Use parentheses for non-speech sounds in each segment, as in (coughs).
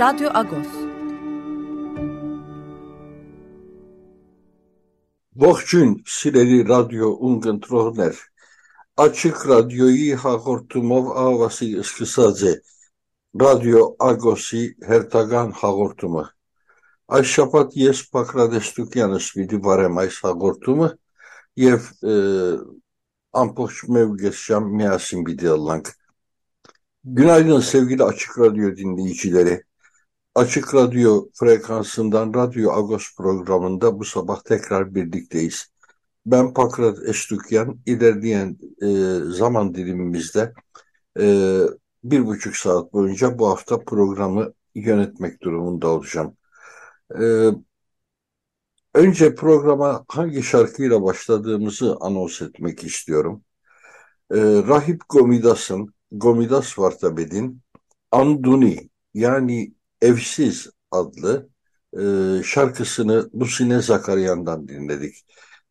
Radyo Agos. Bohçun Sireli Radyo Ungen Trohner. Açık Radyo'yu Hagortumov Avası Iskısaze. Radyo Agosi Hertagan Hagortuma. Aşşapat Yes Pakradestukyanus Vidi Varemais Hagortuma. Yev e, Ampoş Mevgesşam Measim Vidi Allank. Günaydın sevgili Açık Radyo dinleyicileri. Açık Radyo frekansından Radyo Agos programında bu sabah tekrar birlikteyiz. Ben Pakrat Estukyan, ilerleyen e, zaman dilimimizde e, bir buçuk saat boyunca bu hafta programı yönetmek durumunda olacağım. E, önce programa hangi şarkıyla başladığımızı anons etmek istiyorum. E, Rahip Gomidas'ın, Gomidas Vartabed'in Anduni yani Evsiz adlı e, şarkısını Lusine Zakaryan'dan dinledik.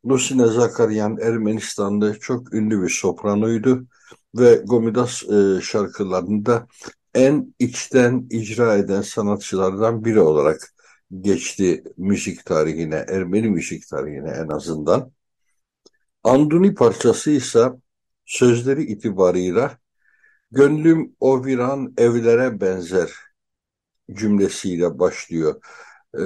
Lusine Zakaryan Ermenistan'da çok ünlü bir sopranoydu ve Gomidas e, şarkılarında en içten icra eden sanatçılardan biri olarak geçti müzik tarihine, Ermeni müzik tarihine en azından. Anduni parçası ise sözleri itibarıyla Gönlüm o viran evlere benzer cümlesiyle başlıyor. Ee,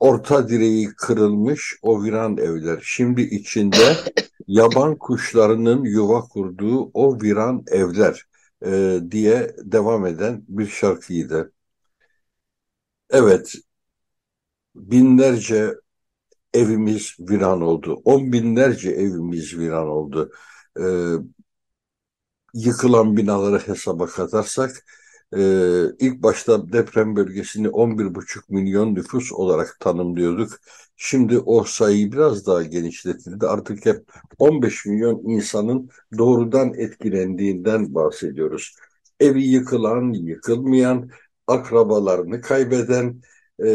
orta direği kırılmış o viran evler. Şimdi içinde (coughs) yaban kuşlarının yuva kurduğu o viran evler e, diye devam eden bir şarkıydı. Evet, binlerce evimiz viran oldu. On binlerce evimiz viran oldu. Ee, yıkılan binaları hesaba katarsak ee, ilk başta deprem bölgesini 11,5 milyon nüfus olarak tanımlıyorduk. Şimdi o sayı biraz daha genişletildi. Artık hep 15 milyon insanın doğrudan etkilendiğinden bahsediyoruz. Evi yıkılan, yıkılmayan, akrabalarını kaybeden, e,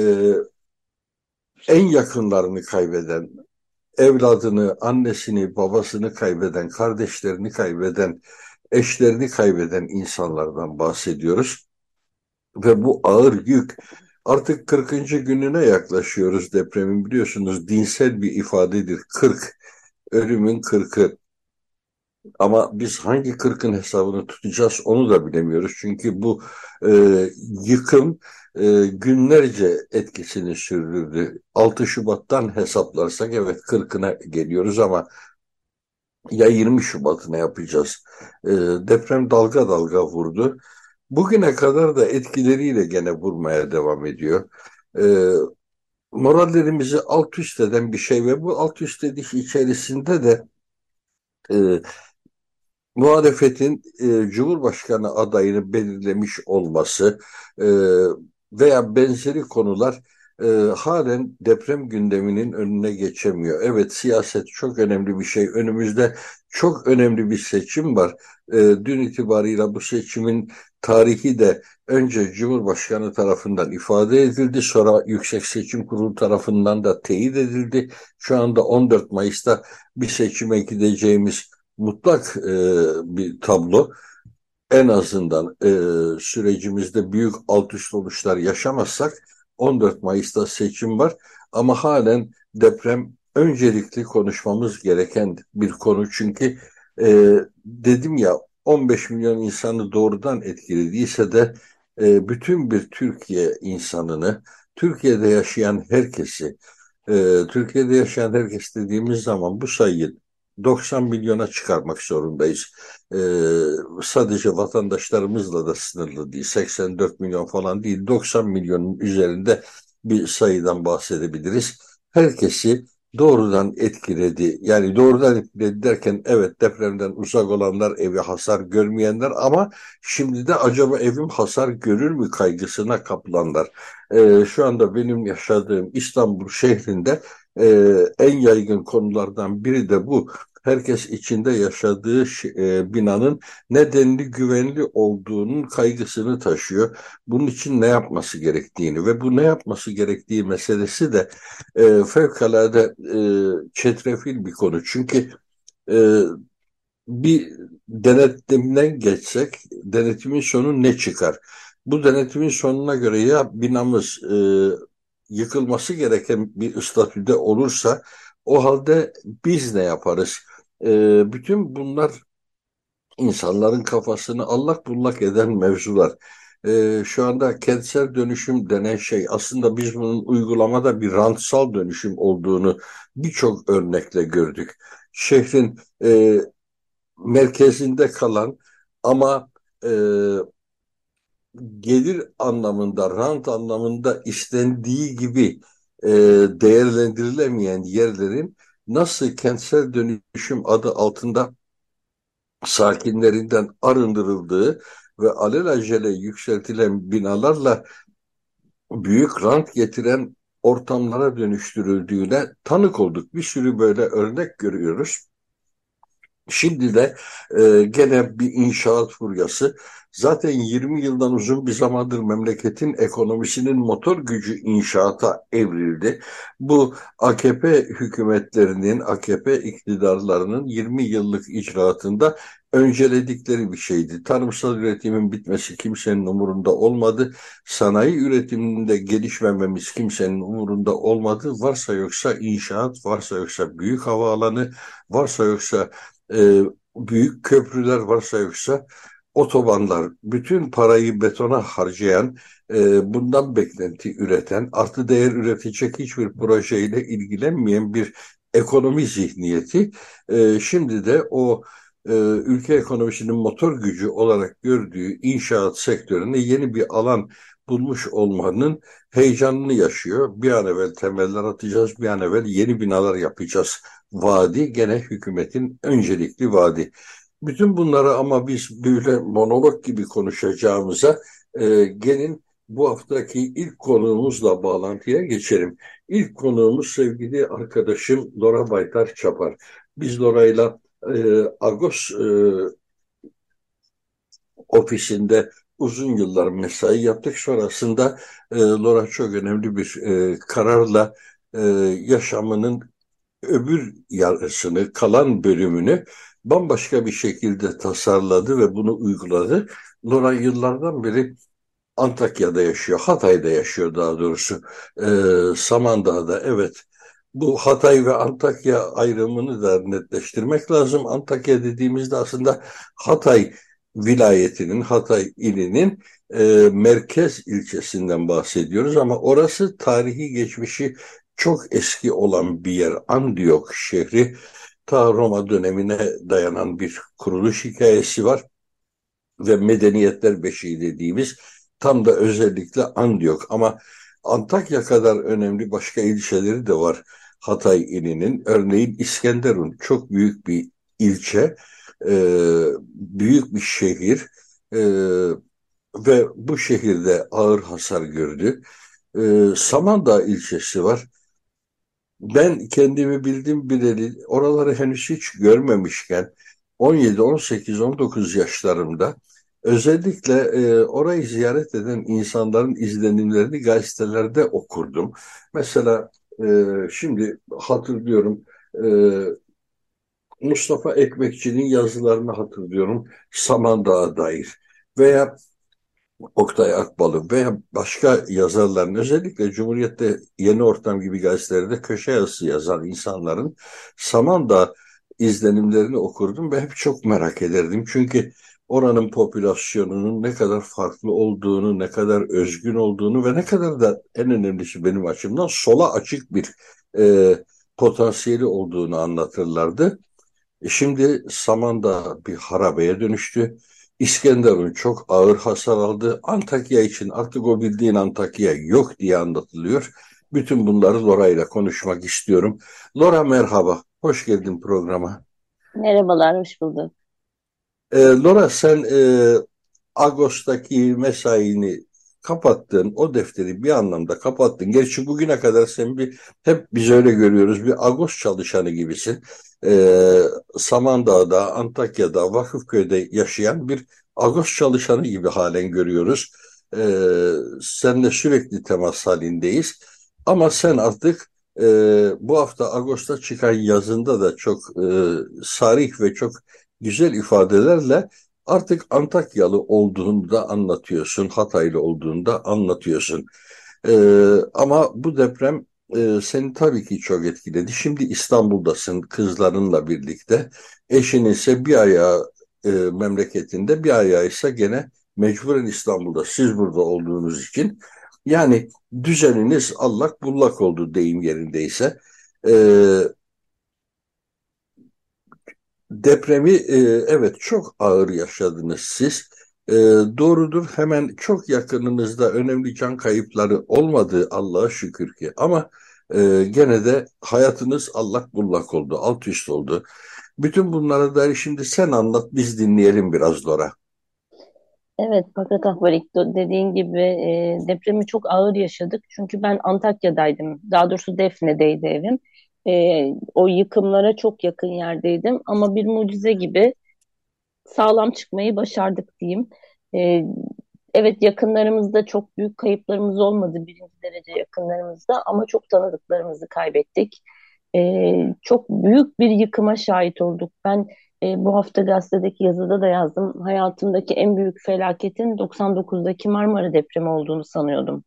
en yakınlarını kaybeden, evladını, annesini, babasını kaybeden, kardeşlerini kaybeden, eşlerini kaybeden insanlardan bahsediyoruz. Ve bu ağır yük artık 40. gününe yaklaşıyoruz depremin biliyorsunuz dinsel bir ifadedir. 40 ölümün 40'ı. Ama biz hangi 40'ın hesabını tutacağız onu da bilemiyoruz. Çünkü bu e, yıkım e, günlerce etkisini sürdürdü. 6 Şubat'tan hesaplarsak evet 40'ına geliyoruz ama ya 20 Şubat'ı ne yapacağız? E, deprem dalga dalga vurdu. Bugüne kadar da etkileriyle gene vurmaya devam ediyor. E, morallerimizi alt üst eden bir şey ve bu alt üst ediş içerisinde de e, muhalefetin e, Cumhurbaşkanı adayını belirlemiş olması e, veya benzeri konular e, halen deprem gündeminin önüne geçemiyor. Evet siyaset çok önemli bir şey. Önümüzde çok önemli bir seçim var. E, dün itibarıyla bu seçimin tarihi de önce Cumhurbaşkanı tarafından ifade edildi. Sonra Yüksek Seçim Kurulu tarafından da teyit edildi. Şu anda 14 Mayıs'ta bir seçime gideceğimiz mutlak e, bir tablo en azından e, sürecimizde büyük alt üst oluşlar yaşamazsak 14 Mayıs'ta seçim var ama halen deprem öncelikli konuşmamız gereken bir konu. Çünkü e, dedim ya 15 milyon insanı doğrudan etkilediyse de e, bütün bir Türkiye insanını, Türkiye'de yaşayan herkesi, e, Türkiye'de yaşayan herkes dediğimiz zaman bu sayıyı 90 milyona çıkarmak zorundayız. Ee, sadece vatandaşlarımızla da sınırlı değil. 84 milyon falan değil. 90 milyonun üzerinde bir sayıdan bahsedebiliriz. Herkesi doğrudan etkiledi. Yani doğrudan etkiledi derken evet depremden uzak olanlar evi hasar görmeyenler ama şimdi de acaba evim hasar görür mü kaygısına kapılanlar. Ee, şu anda benim yaşadığım İstanbul şehrinde e, en yaygın konulardan biri de bu herkes içinde yaşadığı e, binanın nedenli güvenli olduğunun kaygısını taşıyor. Bunun için ne yapması gerektiğini ve bu ne yapması gerektiği meselesi de e, fevkalade e, çetrefil bir konu. Çünkü e, bir denetimden geçsek denetimin sonu ne çıkar? Bu denetimin sonuna göre ya binamız e, yıkılması gereken bir statüde olursa o halde biz ne yaparız? E, bütün bunlar insanların kafasını allak bullak eden mevzular. E, şu anda kentsel dönüşüm denen şey aslında biz bunun uygulamada bir rantsal dönüşüm olduğunu birçok örnekle gördük. Şehrin e, merkezinde kalan ama e, gelir anlamında, rant anlamında istendiği gibi e, değerlendirilemeyen yerlerin nasıl kentsel dönüşüm adı altında sakinlerinden arındırıldığı ve alelacele yükseltilen binalarla büyük rant getiren ortamlara dönüştürüldüğüne tanık olduk. Bir sürü böyle örnek görüyoruz. Şimdi de e, gene bir inşaat furyası. Zaten 20 yıldan uzun bir zamandır memleketin ekonomisinin motor gücü inşaata evrildi. Bu AKP hükümetlerinin, AKP iktidarlarının 20 yıllık icraatında önceledikleri bir şeydi. Tarımsal üretimin bitmesi kimsenin umurunda olmadı. Sanayi üretiminde gelişmememiz kimsenin umurunda olmadı. Varsa yoksa inşaat, varsa yoksa büyük havaalanı, varsa yoksa e, büyük köprüler varsa yoksa otobanlar, bütün parayı betona harcayan, e, bundan beklenti üreten, artı değer üretecek hiçbir projeyle ilgilenmeyen bir ekonomi zihniyeti, e, şimdi de o e, ülke ekonomisinin motor gücü olarak gördüğü inşaat sektörüne yeni bir alan bulmuş olmanın heyecanını yaşıyor. Bir an evvel temeller atacağız, bir an evvel yeni binalar yapacağız. Vadi gene hükümetin öncelikli vadi. Bütün bunları ama biz böyle monolog gibi konuşacağımıza e, gelin bu haftaki ilk konuğumuzla bağlantıya geçelim. İlk konuğumuz sevgili arkadaşım Lora Baytar Çapar. Biz Lora'yla e, Agos e, ofisinde uzun yıllar mesai yaptık. Sonrasında e, Lora çok önemli bir e, kararla e, yaşamının öbür yarısını, kalan bölümünü bambaşka bir şekilde tasarladı ve bunu uyguladı. Lora yıllardan beri Antakya'da yaşıyor, Hatay'da yaşıyor daha doğrusu. Ee, Samandağ'da evet. Bu Hatay ve Antakya ayrımını da netleştirmek lazım. Antakya dediğimizde aslında Hatay vilayetinin, Hatay ilinin e, merkez ilçesinden bahsediyoruz ama orası tarihi geçmişi çok eski olan bir yer. Andiok şehri ta Roma dönemine dayanan bir kuruluş hikayesi var ve medeniyetler beşiği dediğimiz tam da özellikle Andiok ama Antakya kadar önemli başka ilçeleri de var Hatay ilinin. Örneğin İskenderun çok büyük bir ilçe, e, büyük bir şehir e, ve bu şehirde ağır hasar gördü. E, Samandağ ilçesi var. Ben kendimi bildim bileli oraları henüz hiç görmemişken 17, 18, 19 yaşlarımda özellikle e, orayı ziyaret eden insanların izlenimlerini gazetelerde okurdum. Mesela e, şimdi hatırlıyorum e, Mustafa Ekmekçi'nin yazılarını hatırlıyorum Samandağ'a dair veya Oktay Akbal'ın veya başka yazarların özellikle Cumhuriyet'te Yeni Ortam gibi gazetelerde köşe yazısı yazan insanların Samandağ izlenimlerini okurdum ve hep çok merak ederdim. Çünkü oranın popülasyonunun ne kadar farklı olduğunu, ne kadar özgün olduğunu ve ne kadar da en önemlisi benim açımdan sola açık bir e, potansiyeli olduğunu anlatırlardı. E şimdi Samandağ bir harabeye dönüştü İskenderun çok ağır hasar aldı. Antakya için artık o bildiğin Antakya yok diye anlatılıyor. Bütün bunları Lora ile konuşmak istiyorum. Lora merhaba, hoş geldin programa. Merhabalar, hoş bulduk. E, Lora sen e, Ağustos'taki mesaini kapattın, o defteri bir anlamda kapattın. Gerçi bugüne kadar sen bir hep biz öyle görüyoruz bir Agos çalışanı gibisin. Ee, Samandağ'da, Antakya'da, Vakıfköy'de yaşayan bir Agos çalışanı gibi halen görüyoruz. Ee, seninle sürekli temas halindeyiz. Ama sen artık e, bu hafta Ağustos'ta çıkan yazında da çok e, sarih ve çok güzel ifadelerle artık Antakyalı olduğunu da anlatıyorsun, Hataylı olduğunu da anlatıyorsun. Ee, ama bu deprem e, seni tabii ki çok etkiledi. Şimdi İstanbul'dasın kızlarınla birlikte. Eşin ise bir ayağı e, memleketinde, bir ayağı ise gene mecburen İstanbul'da. Siz burada olduğunuz için. Yani düzeniniz allak bullak oldu deyim yerindeyse. Ee, Depremi e, evet çok ağır yaşadınız siz. E, doğrudur hemen çok yakınınızda önemli can kayıpları olmadı Allah'a şükür ki. Ama e, gene de hayatınız allak bullak oldu, alt üst oldu. Bütün bunlara dair şimdi sen anlat biz dinleyelim biraz Dora. Evet Fakat Akbarik dediğin gibi e, depremi çok ağır yaşadık. Çünkü ben Antakya'daydım. Daha doğrusu Defne'deydi evim. E, o yıkımlara çok yakın yerdeydim ama bir mucize gibi sağlam çıkmayı başardık diyeyim. E, evet yakınlarımızda çok büyük kayıplarımız olmadı birinci derece yakınlarımızda ama çok tanıdıklarımızı kaybettik. E, çok büyük bir yıkıma şahit olduk. Ben e, bu hafta gazetedeki yazıda da yazdım. Hayatımdaki en büyük felaketin 99'daki Marmara depremi olduğunu sanıyordum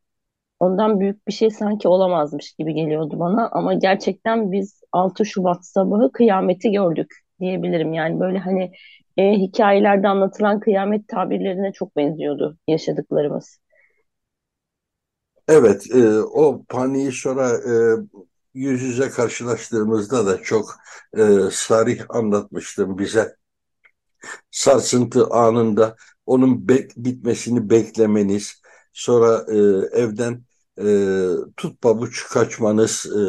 ondan büyük bir şey sanki olamazmış gibi geliyordu bana ama gerçekten biz 6 Şubat sabahı kıyameti gördük diyebilirim. Yani böyle hani e, hikayelerde anlatılan kıyamet tabirlerine çok benziyordu yaşadıklarımız. Evet, e, o paniği sonra e, yüz yüze karşılaştığımızda da çok e, sarih anlatmıştım bize. Sarsıntı anında onun bek bitmesini beklemeniz, sonra e, evden e, tut kaçmanız, e,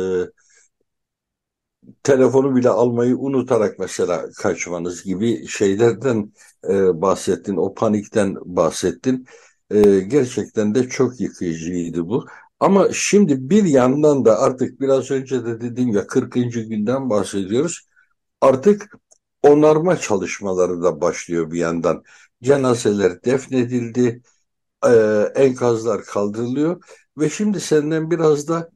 telefonu bile almayı unutarak mesela kaçmanız gibi şeylerden e, bahsettin, o panikten bahsettin. E, gerçekten de çok yıkıcıydı bu. Ama şimdi bir yandan da artık biraz önce de dediğim ya 40. günden bahsediyoruz. Artık onarma çalışmaları da başlıyor bir yandan. Cenazeler defnedildi, e, enkazlar kaldırılıyor ve şimdi senden biraz da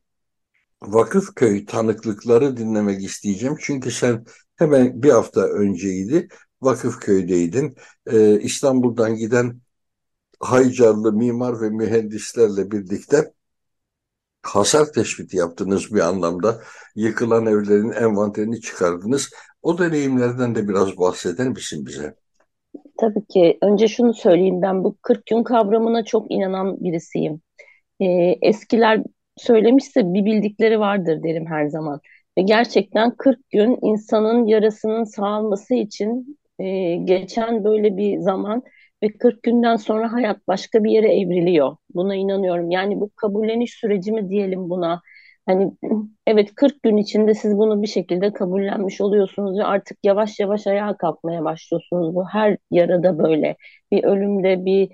Vakıfköy tanıklıkları dinlemek isteyeceğim. Çünkü sen hemen bir hafta önceydi Vakıfköy'deydin. Ee, İstanbul'dan giden Haycarlı mimar ve mühendislerle birlikte hasar tespiti yaptınız bir anlamda. Yıkılan evlerin envanterini çıkardınız. O deneyimlerden de biraz bahseder misin bize? Tabii ki. Önce şunu söyleyeyim. Ben bu 40 gün kavramına çok inanan birisiyim e, eskiler söylemişse bir bildikleri vardır derim her zaman. Ve gerçekten 40 gün insanın yarasının sağalması için e, geçen böyle bir zaman ve 40 günden sonra hayat başka bir yere evriliyor. Buna inanıyorum. Yani bu kabulleniş süreci mi diyelim buna. Hani (clears throat) evet 40 gün içinde siz bunu bir şekilde kabullenmiş oluyorsunuz ve artık yavaş yavaş ayağa kalkmaya başlıyorsunuz. Bu her yarada böyle. Bir ölümde, bir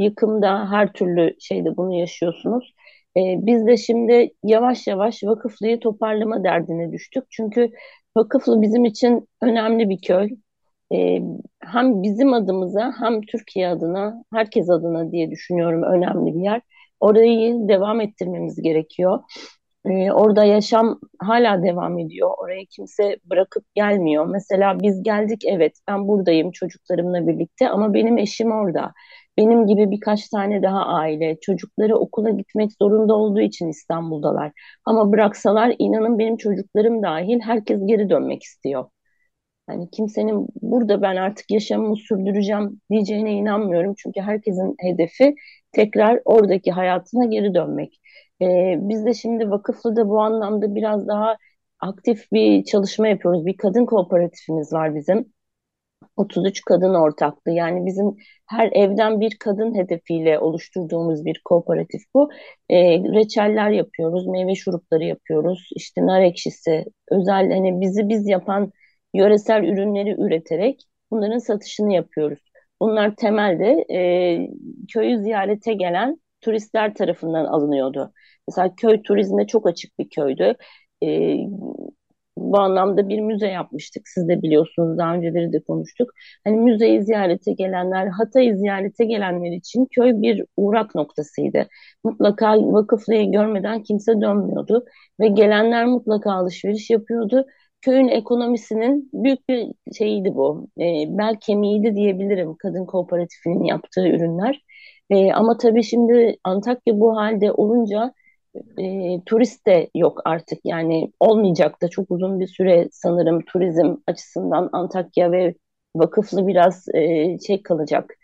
yıkımda her türlü şeyde bunu yaşıyorsunuz. E, biz de şimdi yavaş yavaş Vakıflı'yı toparlama derdine düştük. Çünkü Vakıflı bizim için önemli bir köy. E, hem bizim adımıza hem Türkiye adına, herkes adına diye düşünüyorum önemli bir yer. Orayı devam ettirmemiz gerekiyor. Ee, orada yaşam hala devam ediyor. Oraya kimse bırakıp gelmiyor. Mesela biz geldik evet ben buradayım çocuklarımla birlikte ama benim eşim orada. Benim gibi birkaç tane daha aile çocukları okula gitmek zorunda olduğu için İstanbul'dalar. Ama bıraksalar inanın benim çocuklarım dahil herkes geri dönmek istiyor. Yani kimsenin burada ben artık yaşamımı sürdüreceğim diyeceğine inanmıyorum. Çünkü herkesin hedefi tekrar oradaki hayatına geri dönmek. Ee, biz de şimdi Vakıflı'da bu anlamda biraz daha aktif bir çalışma yapıyoruz. Bir kadın kooperatifimiz var bizim. 33 kadın ortaklı. Yani bizim her evden bir kadın hedefiyle oluşturduğumuz bir kooperatif bu. E, reçeller yapıyoruz, meyve şurupları yapıyoruz, işte nar ekşisi, özel hani bizi biz yapan yöresel ürünleri üreterek bunların satışını yapıyoruz. Bunlar temelde e, köyü ziyarete gelen turistler tarafından alınıyordu. Mesela köy turizme çok açık bir köydü. E, bu anlamda bir müze yapmıştık. Siz de biliyorsunuz daha önceleri de konuştuk. Hani müzeyi ziyarete gelenler, Hatay'ı ziyarete gelenler için köy bir uğrak noktasıydı. Mutlaka vakıflıyı görmeden kimse dönmüyordu ve gelenler mutlaka alışveriş yapıyordu. Köyün ekonomisinin büyük bir şeyiydi bu. E, bel kemiğiydi diyebilirim kadın kooperatifinin yaptığı ürünler. E, ama tabii şimdi Antakya bu halde olunca e, turist de yok artık yani olmayacak da çok uzun bir süre sanırım turizm açısından Antakya ve vakıflı biraz e, şey kalacak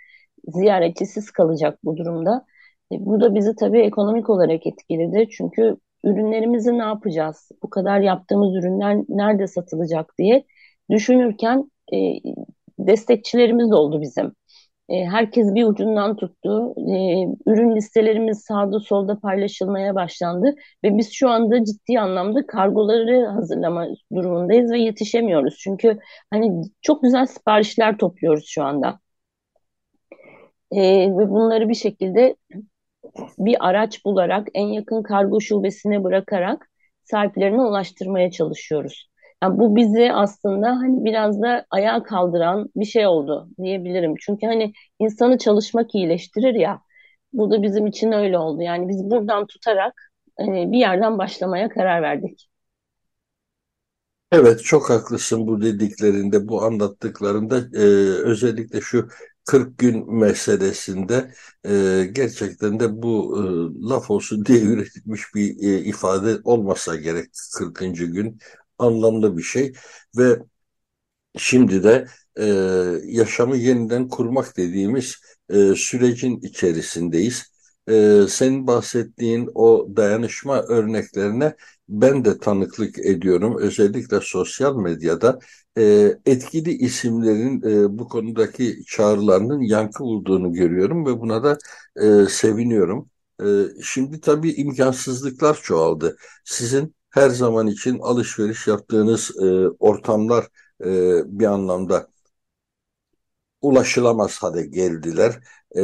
ziyaretçisiz kalacak bu durumda. E, bu da bizi tabii ekonomik olarak etkiledi çünkü ürünlerimizi ne yapacağız? Bu kadar yaptığımız ürünler nerede satılacak diye düşünürken e, destekçilerimiz oldu bizim. E, herkes bir ucundan tuttu. E, ürün listelerimiz sağda solda paylaşılmaya başlandı ve biz şu anda ciddi anlamda kargoları hazırlama durumundayız ve yetişemiyoruz. Çünkü hani çok güzel siparişler topluyoruz şu anda. E, ve bunları bir şekilde bir araç bularak en yakın kargo şubesine bırakarak sahiplerine ulaştırmaya çalışıyoruz. Yani bu bizi aslında hani biraz da ayağa kaldıran bir şey oldu diyebilirim. Çünkü hani insanı çalışmak iyileştirir ya. Bu da bizim için öyle oldu. Yani biz buradan tutarak e, bir yerden başlamaya karar verdik. Evet çok haklısın bu dediklerinde, bu anlattıklarında e, özellikle şu 40 gün meselesinde e, gerçekten de bu e, laf olsun diye (laughs) üretilmiş bir e, ifade olmasa gerek 40. gün anlamlı bir şey ve şimdi de e, yaşamı yeniden kurmak dediğimiz e, sürecin içerisindeyiz. E, senin bahsettiğin o dayanışma örneklerine ben de tanıklık ediyorum. Özellikle sosyal medyada e, etkili isimlerin e, bu konudaki çağrılarının yankı bulduğunu görüyorum ve buna da e, seviniyorum. E, şimdi tabii imkansızlıklar çoğaldı. Sizin her zaman için alışveriş yaptığınız e, ortamlar e, bir anlamda ulaşılamaz hale geldiler. E,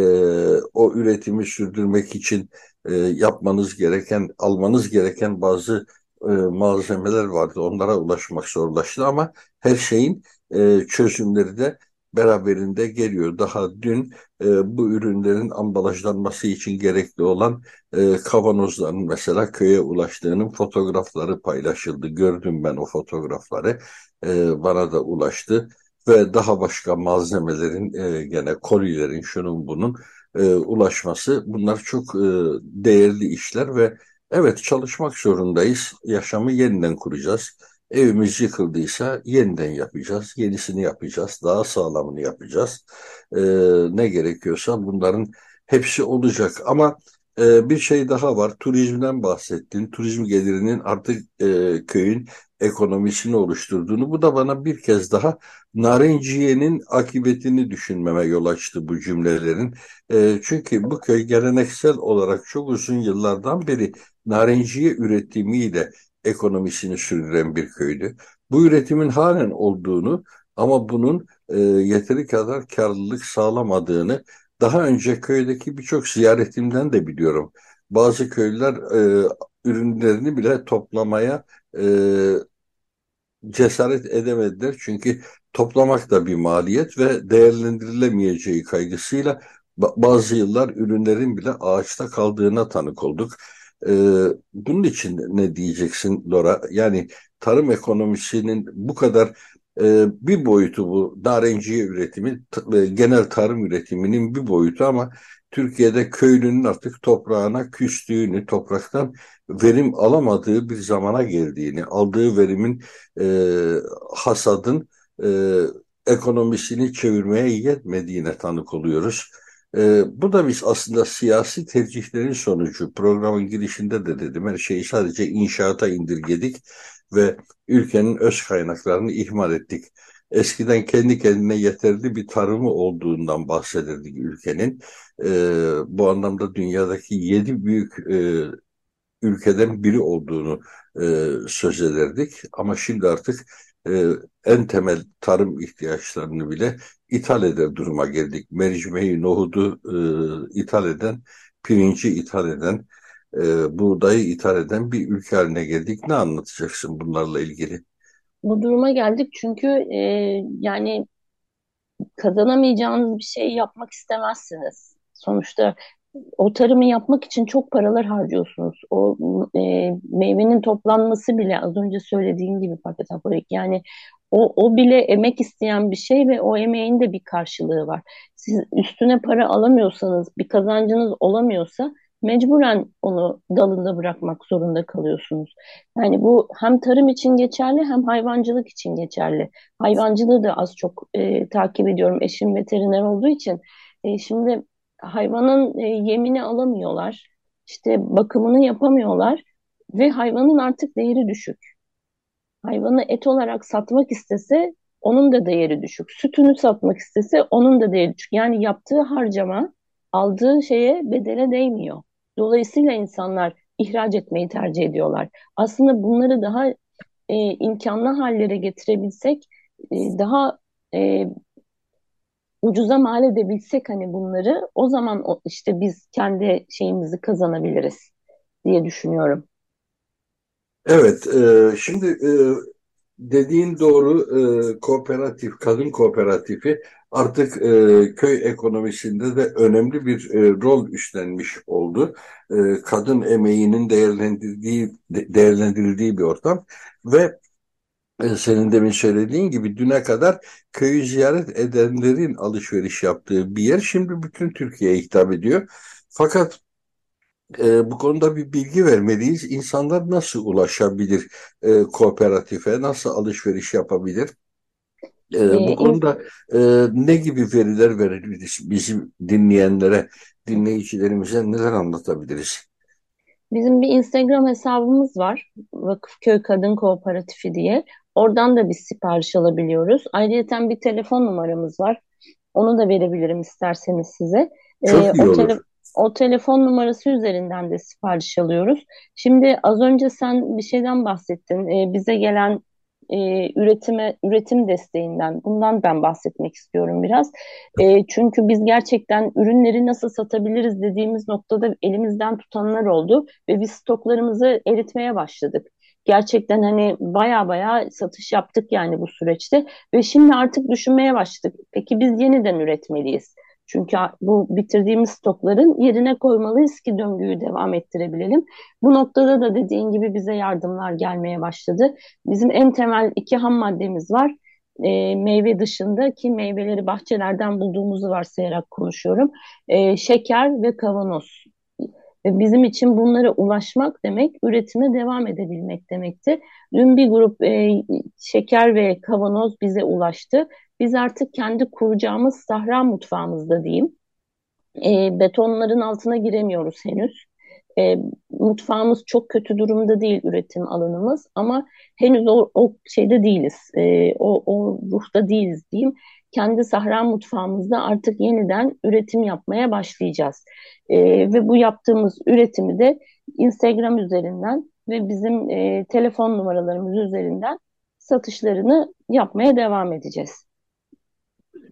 o üretimi sürdürmek için e, yapmanız gereken, almanız gereken bazı e, malzemeler vardı. Onlara ulaşmak zorlaştı ama her şeyin e, çözümleri de beraberinde geliyor. Daha dün e, bu ürünlerin ambalajlanması için gerekli olan e, kavanozların mesela köye ulaştığının fotoğrafları paylaşıldı. Gördüm ben o fotoğrafları. E, bana da ulaştı ve daha başka malzemelerin e, gene kolilerin şunun bunun e, ulaşması bunlar çok e, değerli işler ve evet çalışmak zorundayız. Yaşamı yeniden kuracağız Evimiz yıkıldıysa yeniden yapacağız, yenisini yapacağız, daha sağlamını yapacağız. E, ne gerekiyorsa bunların hepsi olacak. Ama e, bir şey daha var. Turizmden bahsettin. Turizm gelirinin artık e, köyün ekonomisini oluşturduğunu. Bu da bana bir kez daha Narenciye'nin akıbetini düşünmeme yol açtı bu cümlelerin. E, çünkü bu köy geleneksel olarak çok uzun yıllardan beri narenciye üretimiyle ekonomisini sürdüren bir köydü. Bu üretimin halen olduğunu ama bunun e, yeteri kadar karlılık sağlamadığını daha önce köydeki birçok ziyaretimden de biliyorum. Bazı köylüler e, ürünlerini bile toplamaya e, cesaret edemediler. Çünkü toplamak da bir maliyet ve değerlendirilemeyeceği kaygısıyla bazı yıllar ürünlerin bile ağaçta kaldığına tanık olduk. Ee, bunun için ne diyeceksin Lora? Yani tarım ekonomisinin bu kadar e, bir boyutu bu narenciye üretimi, e, genel tarım üretiminin bir boyutu ama Türkiye'de köylünün artık toprağına küstüğünü, topraktan verim alamadığı bir zamana geldiğini, aldığı verimin e, hasadın e, ekonomisini çevirmeye yetmediğine tanık oluyoruz. E, bu da biz aslında siyasi tercihlerin sonucu. Programın girişinde de dedim her şeyi sadece inşaata indirgedik ve ülkenin öz kaynaklarını ihmal ettik. eskiden kendi kendine yeterli bir tarımı olduğundan bahsederdik ülkenin. E, bu anlamda dünyadaki yedi büyük e, ülkeden biri olduğunu e, söz ederdik. Ama şimdi artık e, en temel tarım ihtiyaçlarını bile ithal eder duruma geldik. Mercimeği, nohudu e, ithal eden, pirinci ithal eden, e, buğdayı ithal eden bir ülke haline geldik. Ne anlatacaksın bunlarla ilgili? Bu duruma geldik çünkü e, yani kazanamayacağınız bir şey yapmak istemezsiniz. Sonuçta o tarımı yapmak için çok paralar harcıyorsunuz. O e, meyvenin toplanması bile az önce söylediğim gibi metaforik yani o, o bile emek isteyen bir şey ve o emeğin de bir karşılığı var. Siz üstüne para alamıyorsanız, bir kazancınız olamıyorsa mecburen onu dalında bırakmak zorunda kalıyorsunuz. Yani bu hem tarım için geçerli hem hayvancılık için geçerli. Hayvancılığı da az çok e, takip ediyorum. Eşim veteriner olduğu için. E, şimdi hayvanın e, yemini alamıyorlar. İşte bakımını yapamıyorlar ve hayvanın artık değeri düşük. Hayvanı et olarak satmak istese onun da değeri düşük. Sütünü satmak istese onun da değeri düşük. Yani yaptığı harcama aldığı şeye bedele değmiyor. Dolayısıyla insanlar ihraç etmeyi tercih ediyorlar. Aslında bunları daha e, imkanlı hallere getirebilsek, e, daha e, ucuza mal edebilsek hani bunları, o zaman işte biz kendi şeyimizi kazanabiliriz diye düşünüyorum. Evet, e, şimdi e, dediğin doğru e, kooperatif, kadın kooperatifi artık e, köy ekonomisinde de önemli bir e, rol üstlenmiş oldu. E, kadın emeğinin değerlendirildiği değerlendirildiği bir ortam ve e, senin demin söylediğin gibi düne kadar köyü ziyaret edenlerin alışveriş yaptığı bir yer şimdi bütün Türkiye'ye hitap ediyor. Fakat e, bu konuda bir bilgi vermeliyiz. İnsanlar nasıl ulaşabilir e, kooperatife, nasıl alışveriş yapabilir? E, bu ee, konuda e, ne gibi veriler verebiliriz bizim dinleyenlere, dinleyicilerimize neler anlatabiliriz? Bizim bir Instagram hesabımız var. Vakıfköy Kadın Kooperatifi diye. Oradan da biz sipariş alabiliyoruz. Ayrıca bir telefon numaramız var. Onu da verebilirim isterseniz size. Çok ee, iyi o olur. O telefon numarası üzerinden de sipariş alıyoruz. Şimdi az önce sen bir şeyden bahsettin. Ee, bize gelen e, üretime üretim desteğinden bundan ben bahsetmek istiyorum biraz. E, çünkü biz gerçekten ürünleri nasıl satabiliriz dediğimiz noktada elimizden tutanlar oldu ve biz stoklarımızı eritmeye başladık. Gerçekten hani baya baya satış yaptık yani bu süreçte ve şimdi artık düşünmeye başladık. Peki biz yeniden üretmeliyiz. Çünkü bu bitirdiğimiz stokların yerine koymalıyız ki döngüyü devam ettirebilelim. Bu noktada da dediğin gibi bize yardımlar gelmeye başladı. Bizim en temel iki ham maddemiz var. E, meyve dışında ki meyveleri bahçelerden bulduğumuzu varsayarak konuşuyorum. E, şeker ve kavanoz. Ve bizim için bunlara ulaşmak demek üretime devam edebilmek demekti. Dün bir grup e, şeker ve kavanoz bize ulaştı biz artık kendi kuracağımız sahra mutfağımızda diyeyim. E, betonların altına giremiyoruz henüz. E, mutfağımız çok kötü durumda değil üretim alanımız ama henüz o, o şeyde değiliz. E, o, o ruhta değiliz diyeyim. Kendi sahra mutfağımızda artık yeniden üretim yapmaya başlayacağız. E, ve bu yaptığımız üretimi de Instagram üzerinden ve bizim e, telefon numaralarımız üzerinden satışlarını yapmaya devam edeceğiz.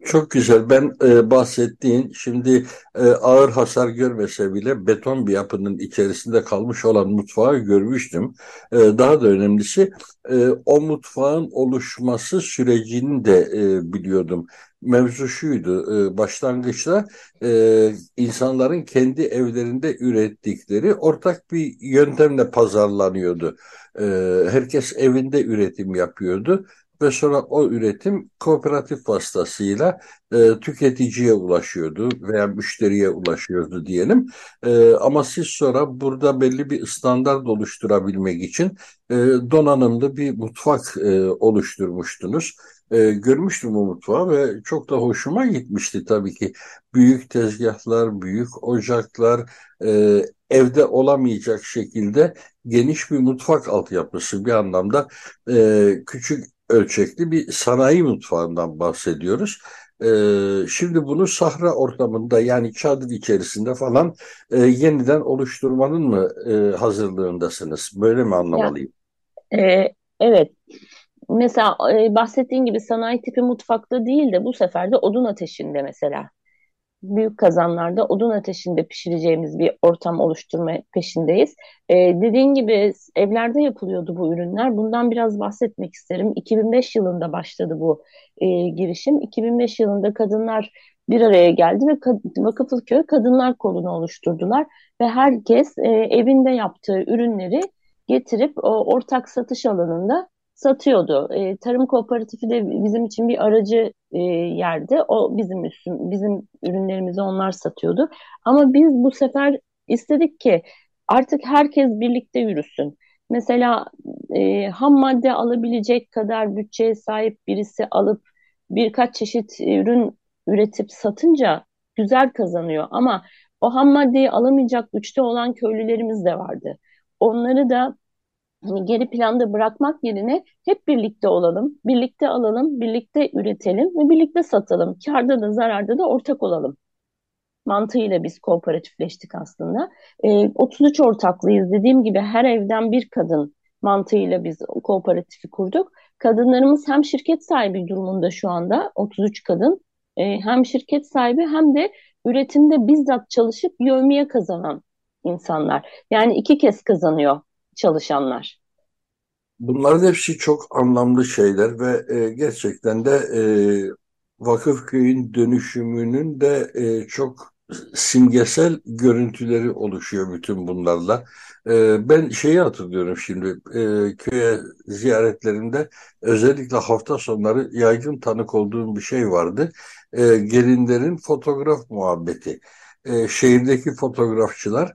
Çok güzel. Ben e, bahsettiğin şimdi e, ağır hasar görmese bile beton bir yapının içerisinde kalmış olan mutfağı görmüştüm. E, daha da önemlisi e, o mutfağın oluşması sürecini de e, biliyordum. Mevzu şuydu, e, başlangıçta e, insanların kendi evlerinde ürettikleri ortak bir yöntemle pazarlanıyordu. E, herkes evinde üretim yapıyordu ve sonra o üretim kooperatif vasıtasıyla e, tüketiciye ulaşıyordu veya müşteriye ulaşıyordu diyelim. E, ama siz sonra burada belli bir standart oluşturabilmek için e, donanımlı bir mutfak e, oluşturmuştunuz. E, görmüştüm o mutfağı ve çok da hoşuma gitmişti tabii ki. Büyük tezgahlar, büyük ocaklar, e, evde olamayacak şekilde geniş bir mutfak altyapısı bir anlamda e, küçük ölçekli bir sanayi mutfağından bahsediyoruz. Ee, şimdi bunu sahra ortamında yani çadır içerisinde falan e, yeniden oluşturmanın mı e, hazırlığındasınız? Böyle mi anlamalıyım? Ya, e, evet. Mesela e, bahsettiğin gibi sanayi tipi mutfakta değil de bu sefer de odun ateşinde mesela büyük kazanlarda odun ateşinde pişireceğimiz bir ortam oluşturma peşindeyiz. Ee, dediğin gibi evlerde yapılıyordu bu ürünler. Bundan biraz bahsetmek isterim. 2005 yılında başladı bu e, girişim. 2005 yılında kadınlar bir araya geldi ve Vakıflıköy Kadınlar Kolunu oluşturdular ve herkes e, evinde yaptığı ürünleri getirip o ortak satış alanında satıyordu. E, tarım kooperatifi de bizim için bir aracı e, yerde. O bizim üstün, bizim ürünlerimizi onlar satıyordu. Ama biz bu sefer istedik ki artık herkes birlikte yürüsün. Mesela e, ham madde alabilecek kadar bütçeye sahip birisi alıp birkaç çeşit ürün üretip satınca güzel kazanıyor. Ama o ham maddeyi alamayacak güçte olan köylülerimiz de vardı. Onları da hani geri planda bırakmak yerine hep birlikte olalım, birlikte alalım, birlikte üretelim ve birlikte satalım. Karda da zararda da ortak olalım mantığıyla biz kooperatifleştik aslında. E, 33 ortaklıyız. Dediğim gibi her evden bir kadın mantığıyla biz kooperatifi kurduk. Kadınlarımız hem şirket sahibi durumunda şu anda 33 kadın e, hem şirket sahibi hem de üretimde bizzat çalışıp yövmiye kazanan insanlar. Yani iki kez kazanıyor çalışanlar. Bunların hepsi çok anlamlı şeyler ve e, gerçekten de e, Vakıfköy'ün dönüşümünün de e, çok simgesel görüntüleri oluşuyor bütün bunlarla. E, ben şeyi hatırlıyorum şimdi e, köye ziyaretlerinde özellikle hafta sonları yaygın tanık olduğum bir şey vardı. E, gelinlerin fotoğraf muhabbeti. E, şehirdeki fotoğrafçılar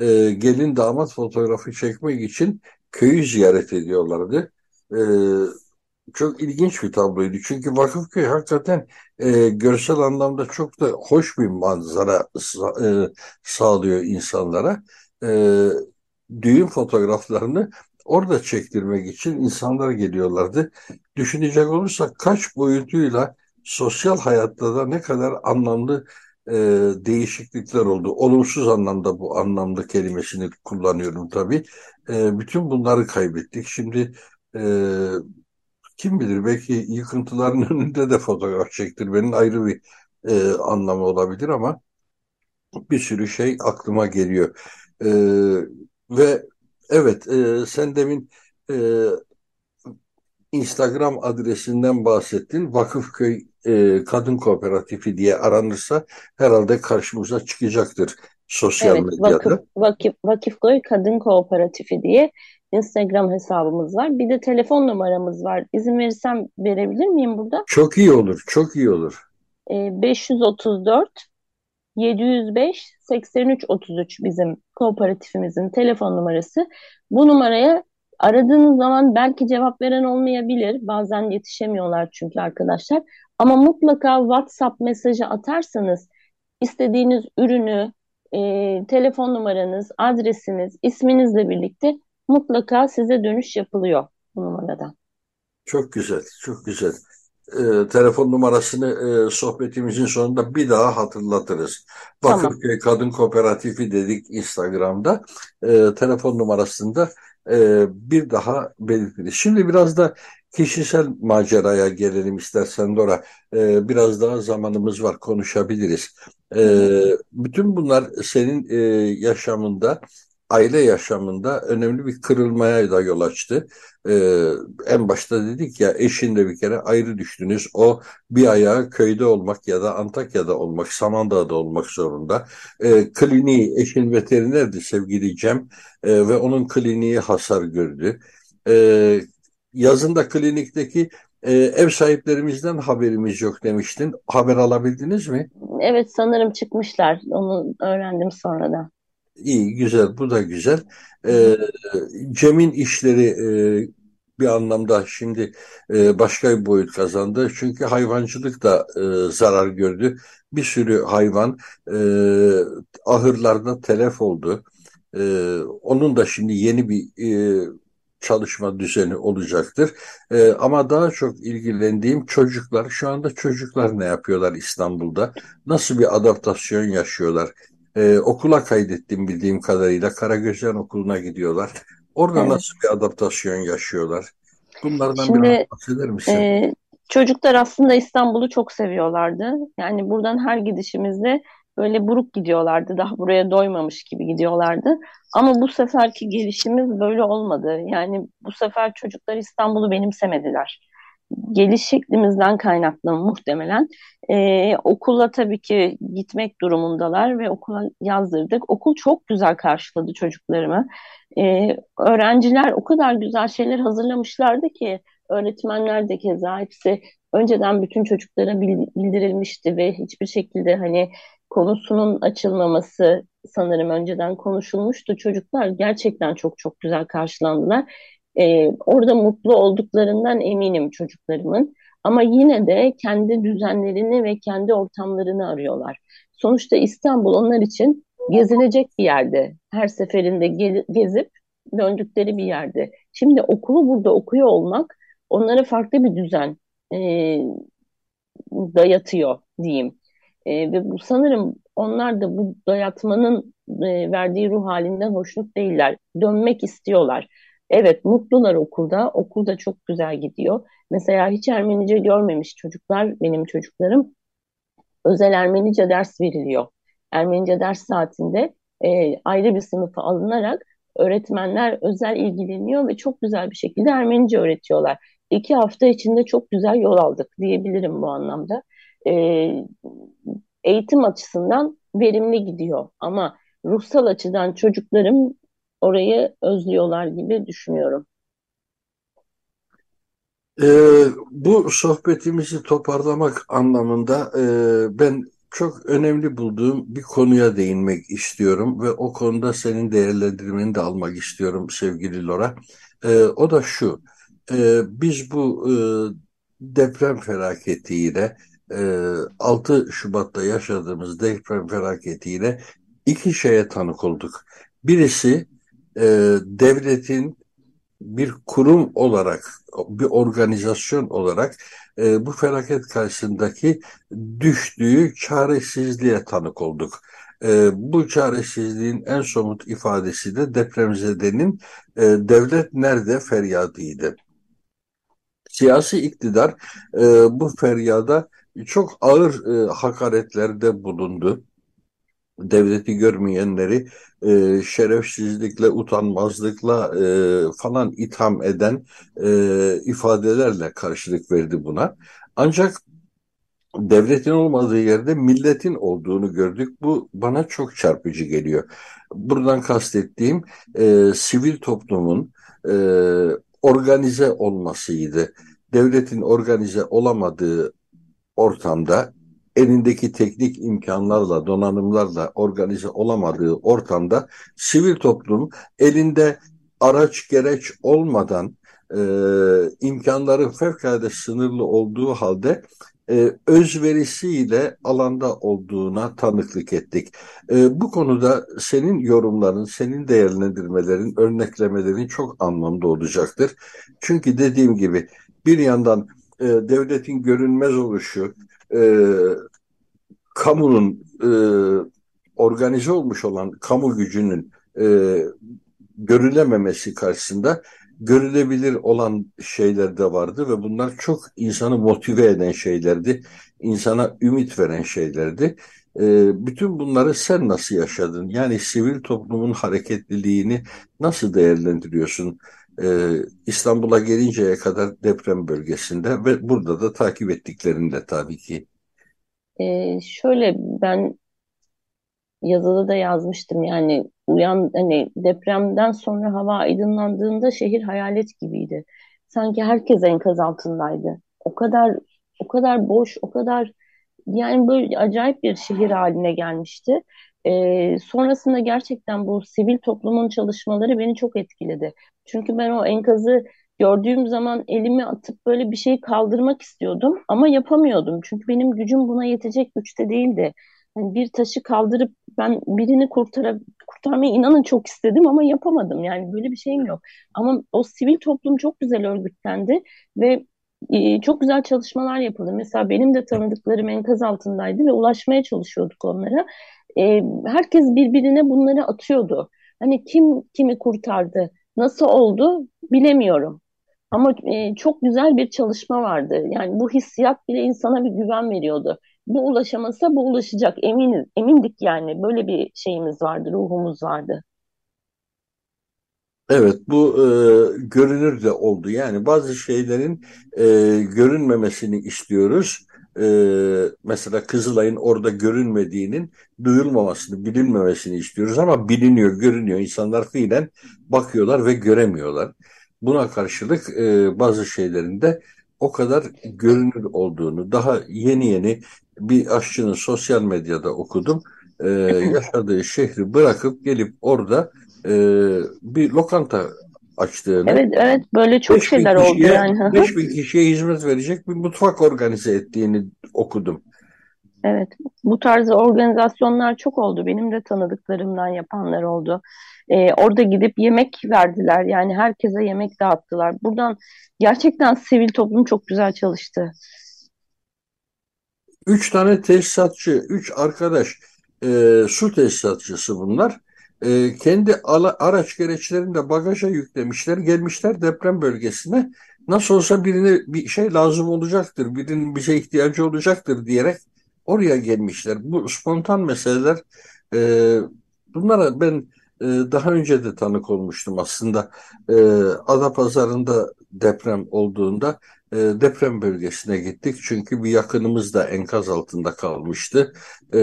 e, gelin damat fotoğrafı çekmek için köyü ziyaret ediyorlardı. E, çok ilginç bir tabloydu. Çünkü Vakıfköy hakikaten e, görsel anlamda çok da hoş bir manzara e, sağlıyor insanlara. E, düğün fotoğraflarını orada çektirmek için insanlar geliyorlardı. Düşünecek olursak kaç boyutuyla sosyal hayatta da ne kadar anlamlı e, değişiklikler oldu. Olumsuz anlamda bu anlamda kelimesini kullanıyorum tabii. E, bütün bunları kaybettik. Şimdi e, kim bilir belki yıkıntıların (laughs) önünde de fotoğraf çektirmenin ayrı bir e, anlamı olabilir ama bir sürü şey aklıma geliyor. E, ve evet e, sen demin e, Instagram adresinden bahsettin. Vakıfköy e, Kadın Kooperatifi diye aranırsa herhalde karşımıza çıkacaktır sosyal evet, medyada. Vakıf, Vakıf, Vakıfköy Kadın Kooperatifi diye Instagram hesabımız var. Bir de telefon numaramız var. İzin verirsem verebilir miyim burada? Çok iyi olur, çok iyi olur. E, 534 705 83 33 bizim kooperatifimizin telefon numarası. Bu numaraya aradığınız zaman belki cevap veren olmayabilir. Bazen yetişemiyorlar çünkü arkadaşlar. Ama mutlaka WhatsApp mesajı atarsanız istediğiniz ürünü, e, telefon numaranız, adresiniz, isminizle birlikte mutlaka size dönüş yapılıyor bu numaradan. Çok güzel, çok güzel. Ee, telefon numarasını e, sohbetimizin sonunda bir daha hatırlatırız. Tamam. Bakırköy Kadın Kooperatifi dedik Instagram'da. E, telefon numarasında e, bir daha belirtiriz. Şimdi biraz da kişisel maceraya gelelim istersen Dora. E, biraz daha zamanımız var konuşabiliriz. E, bütün bunlar senin e, yaşamında aile yaşamında önemli bir kırılmaya da yol açtı. Ee, en başta dedik ya eşinle bir kere ayrı düştünüz. O bir ayağı köyde olmak ya da Antakya'da olmak, Samandağ'da olmak zorunda. Ee, kliniği, eşin veterinerdi sevgili Cem ee, ve onun kliniği hasar gördü. Ee, yazında klinikteki e, ev sahiplerimizden haberimiz yok demiştin. Haber alabildiniz mi? Evet sanırım çıkmışlar. Onu öğrendim sonradan. İyi, güzel. Bu da güzel. Ee, Cem'in işleri e, bir anlamda şimdi e, başka bir boyut kazandı. Çünkü hayvancılık da e, zarar gördü. Bir sürü hayvan e, ahırlarda telef oldu. E, onun da şimdi yeni bir e, çalışma düzeni olacaktır. E, ama daha çok ilgilendiğim çocuklar, şu anda çocuklar ne yapıyorlar İstanbul'da? Nasıl bir adaptasyon yaşıyorlar? E, okula kaydettim bildiğim kadarıyla. Karagözyan Okulu'na gidiyorlar. Orada Evet. nasıl bir adaptasyon yaşıyorlar? Bunlardan Şimdi biraz bahseder misin? e, çocuklar aslında İstanbul'u çok seviyorlardı. Yani buradan her gidişimizde böyle buruk gidiyorlardı. Daha buraya doymamış gibi gidiyorlardı. Ama bu seferki gelişimiz böyle olmadı. Yani bu sefer çocuklar İstanbul'u benimsemediler. Geliş şeklimizden kaynaklı muhtemelen. E, okula tabii ki gitmek durumundalar ve okula yazdırdık. Okul çok güzel karşıladı çocuklarımı. E, öğrenciler o kadar güzel şeyler hazırlamışlardı ki öğretmenler de keza hepsi önceden bütün çocuklara bildirilmişti ve hiçbir şekilde hani konusunun açılmaması sanırım önceden konuşulmuştu. Çocuklar gerçekten çok çok güzel karşılandılar. Ee, orada mutlu olduklarından eminim çocuklarımın. Ama yine de kendi düzenlerini ve kendi ortamlarını arıyorlar. Sonuçta İstanbul onlar için gezilecek bir yerde. Her seferinde ge gezip döndükleri bir yerde. Şimdi okulu burada okuyor olmak onlara farklı bir düzen e, dayatıyor diyeyim. E, ve bu sanırım onlar da bu dayatmanın e, verdiği ruh halinden hoşnut değiller. Dönmek istiyorlar. Evet mutlular okulda. Okulda çok güzel gidiyor. Mesela hiç Ermenice görmemiş çocuklar, benim çocuklarım özel Ermenice ders veriliyor. Ermenice ders saatinde e, ayrı bir sınıfa alınarak öğretmenler özel ilgileniyor ve çok güzel bir şekilde Ermenice öğretiyorlar. İki hafta içinde çok güzel yol aldık diyebilirim bu anlamda. E, eğitim açısından verimli gidiyor ama ruhsal açıdan çocuklarım orayı özlüyorlar gibi düşünüyorum. Ee, bu sohbetimizi toparlamak anlamında e, ben çok önemli bulduğum bir konuya değinmek istiyorum ve o konuda senin değerlendirmeni de almak istiyorum sevgili Lora. Ee, o da şu, e, biz bu e, deprem felaketiyle e, 6 Şubat'ta yaşadığımız deprem felaketiyle iki şeye tanık olduk. Birisi e, devletin bir kurum olarak, bir organizasyon olarak e, bu felaket karşısındaki düştüğü çaresizliğe tanık olduk. E, bu çaresizliğin en somut ifadesi de depremzedenin e, devlet nerede feryadıydı. Siyasi iktidar e, bu feryada çok ağır e, hakaretlerde bulundu devleti görmeyenleri e, şerefsizlikle, utanmazlıkla e, falan itham eden e, ifadelerle karşılık verdi buna. Ancak devletin olmadığı yerde milletin olduğunu gördük. Bu bana çok çarpıcı geliyor. Buradan kastettiğim e, sivil toplumun e, organize olmasıydı. Devletin organize olamadığı ortamda elindeki teknik imkanlarla, donanımlarla organize olamadığı ortamda sivil toplum elinde araç gereç olmadan e, imkanların fevkalade sınırlı olduğu halde e, özverisiyle alanda olduğuna tanıklık ettik. E, bu konuda senin yorumların, senin değerlendirmelerin, örneklemelerin çok anlamlı olacaktır. Çünkü dediğim gibi bir yandan e, devletin görünmez oluşu, e, kamunun e, organize olmuş olan kamu gücünün e, görülememesi karşısında görülebilir olan şeyler de vardı ve bunlar çok insanı motive eden şeylerdi, insana ümit veren şeylerdi. E, bütün bunları sen nasıl yaşadın? Yani sivil toplumun hareketliliğini nasıl değerlendiriyorsun? E, İstanbul'a gelinceye kadar deprem bölgesinde ve burada da takip ettiklerinde tabii ki. Ee, şöyle ben yazıda da yazmıştım yani uyan hani depremden sonra hava aydınlandığında şehir hayalet gibiydi. Sanki herkes enkaz altındaydı. O kadar o kadar boş, o kadar yani böyle acayip bir şehir haline gelmişti. Ee, sonrasında gerçekten bu sivil toplumun çalışmaları beni çok etkiledi. Çünkü ben o enkazı gördüğüm zaman elimi atıp böyle bir şeyi kaldırmak istiyordum ama yapamıyordum. Çünkü benim gücüm buna yetecek güçte değildi. Yani bir taşı kaldırıp Ben birini kurtara, kurtarmayı inanın çok istedim ama yapamadım. Yani böyle bir şeyim yok. Ama o sivil toplum çok güzel örgütlendi ve e, çok güzel çalışmalar yapıldı. Mesela benim de tanıdıklarım enkaz altındaydı ve ulaşmaya çalışıyorduk onlara. E, herkes birbirine bunları atıyordu. Hani kim kimi kurtardı, nasıl oldu bilemiyorum. Ama e, çok güzel bir çalışma vardı. Yani bu hissiyat bile insana bir güven veriyordu. Bu ulaşamasa bu ulaşacak eminiz, emindik yani. Böyle bir şeyimiz vardı, ruhumuz vardı. Evet, bu e, görünür de oldu. Yani bazı şeylerin e, görünmemesini istiyoruz. E, mesela Kızılay'ın orada görünmediğinin duyulmamasını, bilinmemesini istiyoruz ama biliniyor, görünüyor. İnsanlar fiilen bakıyorlar ve göremiyorlar. Buna karşılık e, bazı şeylerin de o kadar görünür olduğunu, daha yeni yeni bir aşçının sosyal medyada okudum. E, (laughs) yaşadığı şehri bırakıp gelip orada e, bir lokanta açtığını. Evet evet böyle çok şeyler kişiye, oldu yani. 5000 kişiye hizmet verecek bir mutfak organize ettiğini okudum. Evet bu tarz organizasyonlar çok oldu. Benim de tanıdıklarımdan yapanlar oldu. Ee, orada gidip yemek verdiler. Yani herkese yemek dağıttılar. Buradan gerçekten sivil toplum çok güzel çalıştı. Üç tane tesisatçı, üç arkadaş e, su tesisatçısı bunlar e, kendi ala, araç gereçlerini de bagaja yüklemişler, gelmişler deprem bölgesine. Nasıl olsa birine bir şey lazım olacaktır, birinin bir şey ihtiyacı olacaktır diyerek oraya gelmişler. Bu spontan meseleler, e, bunlara ben e, daha önce de tanık olmuştum aslında. E, Adapazarı'nda deprem olduğunda e, deprem bölgesine gittik. Çünkü bir yakınımız da enkaz altında kalmıştı. E,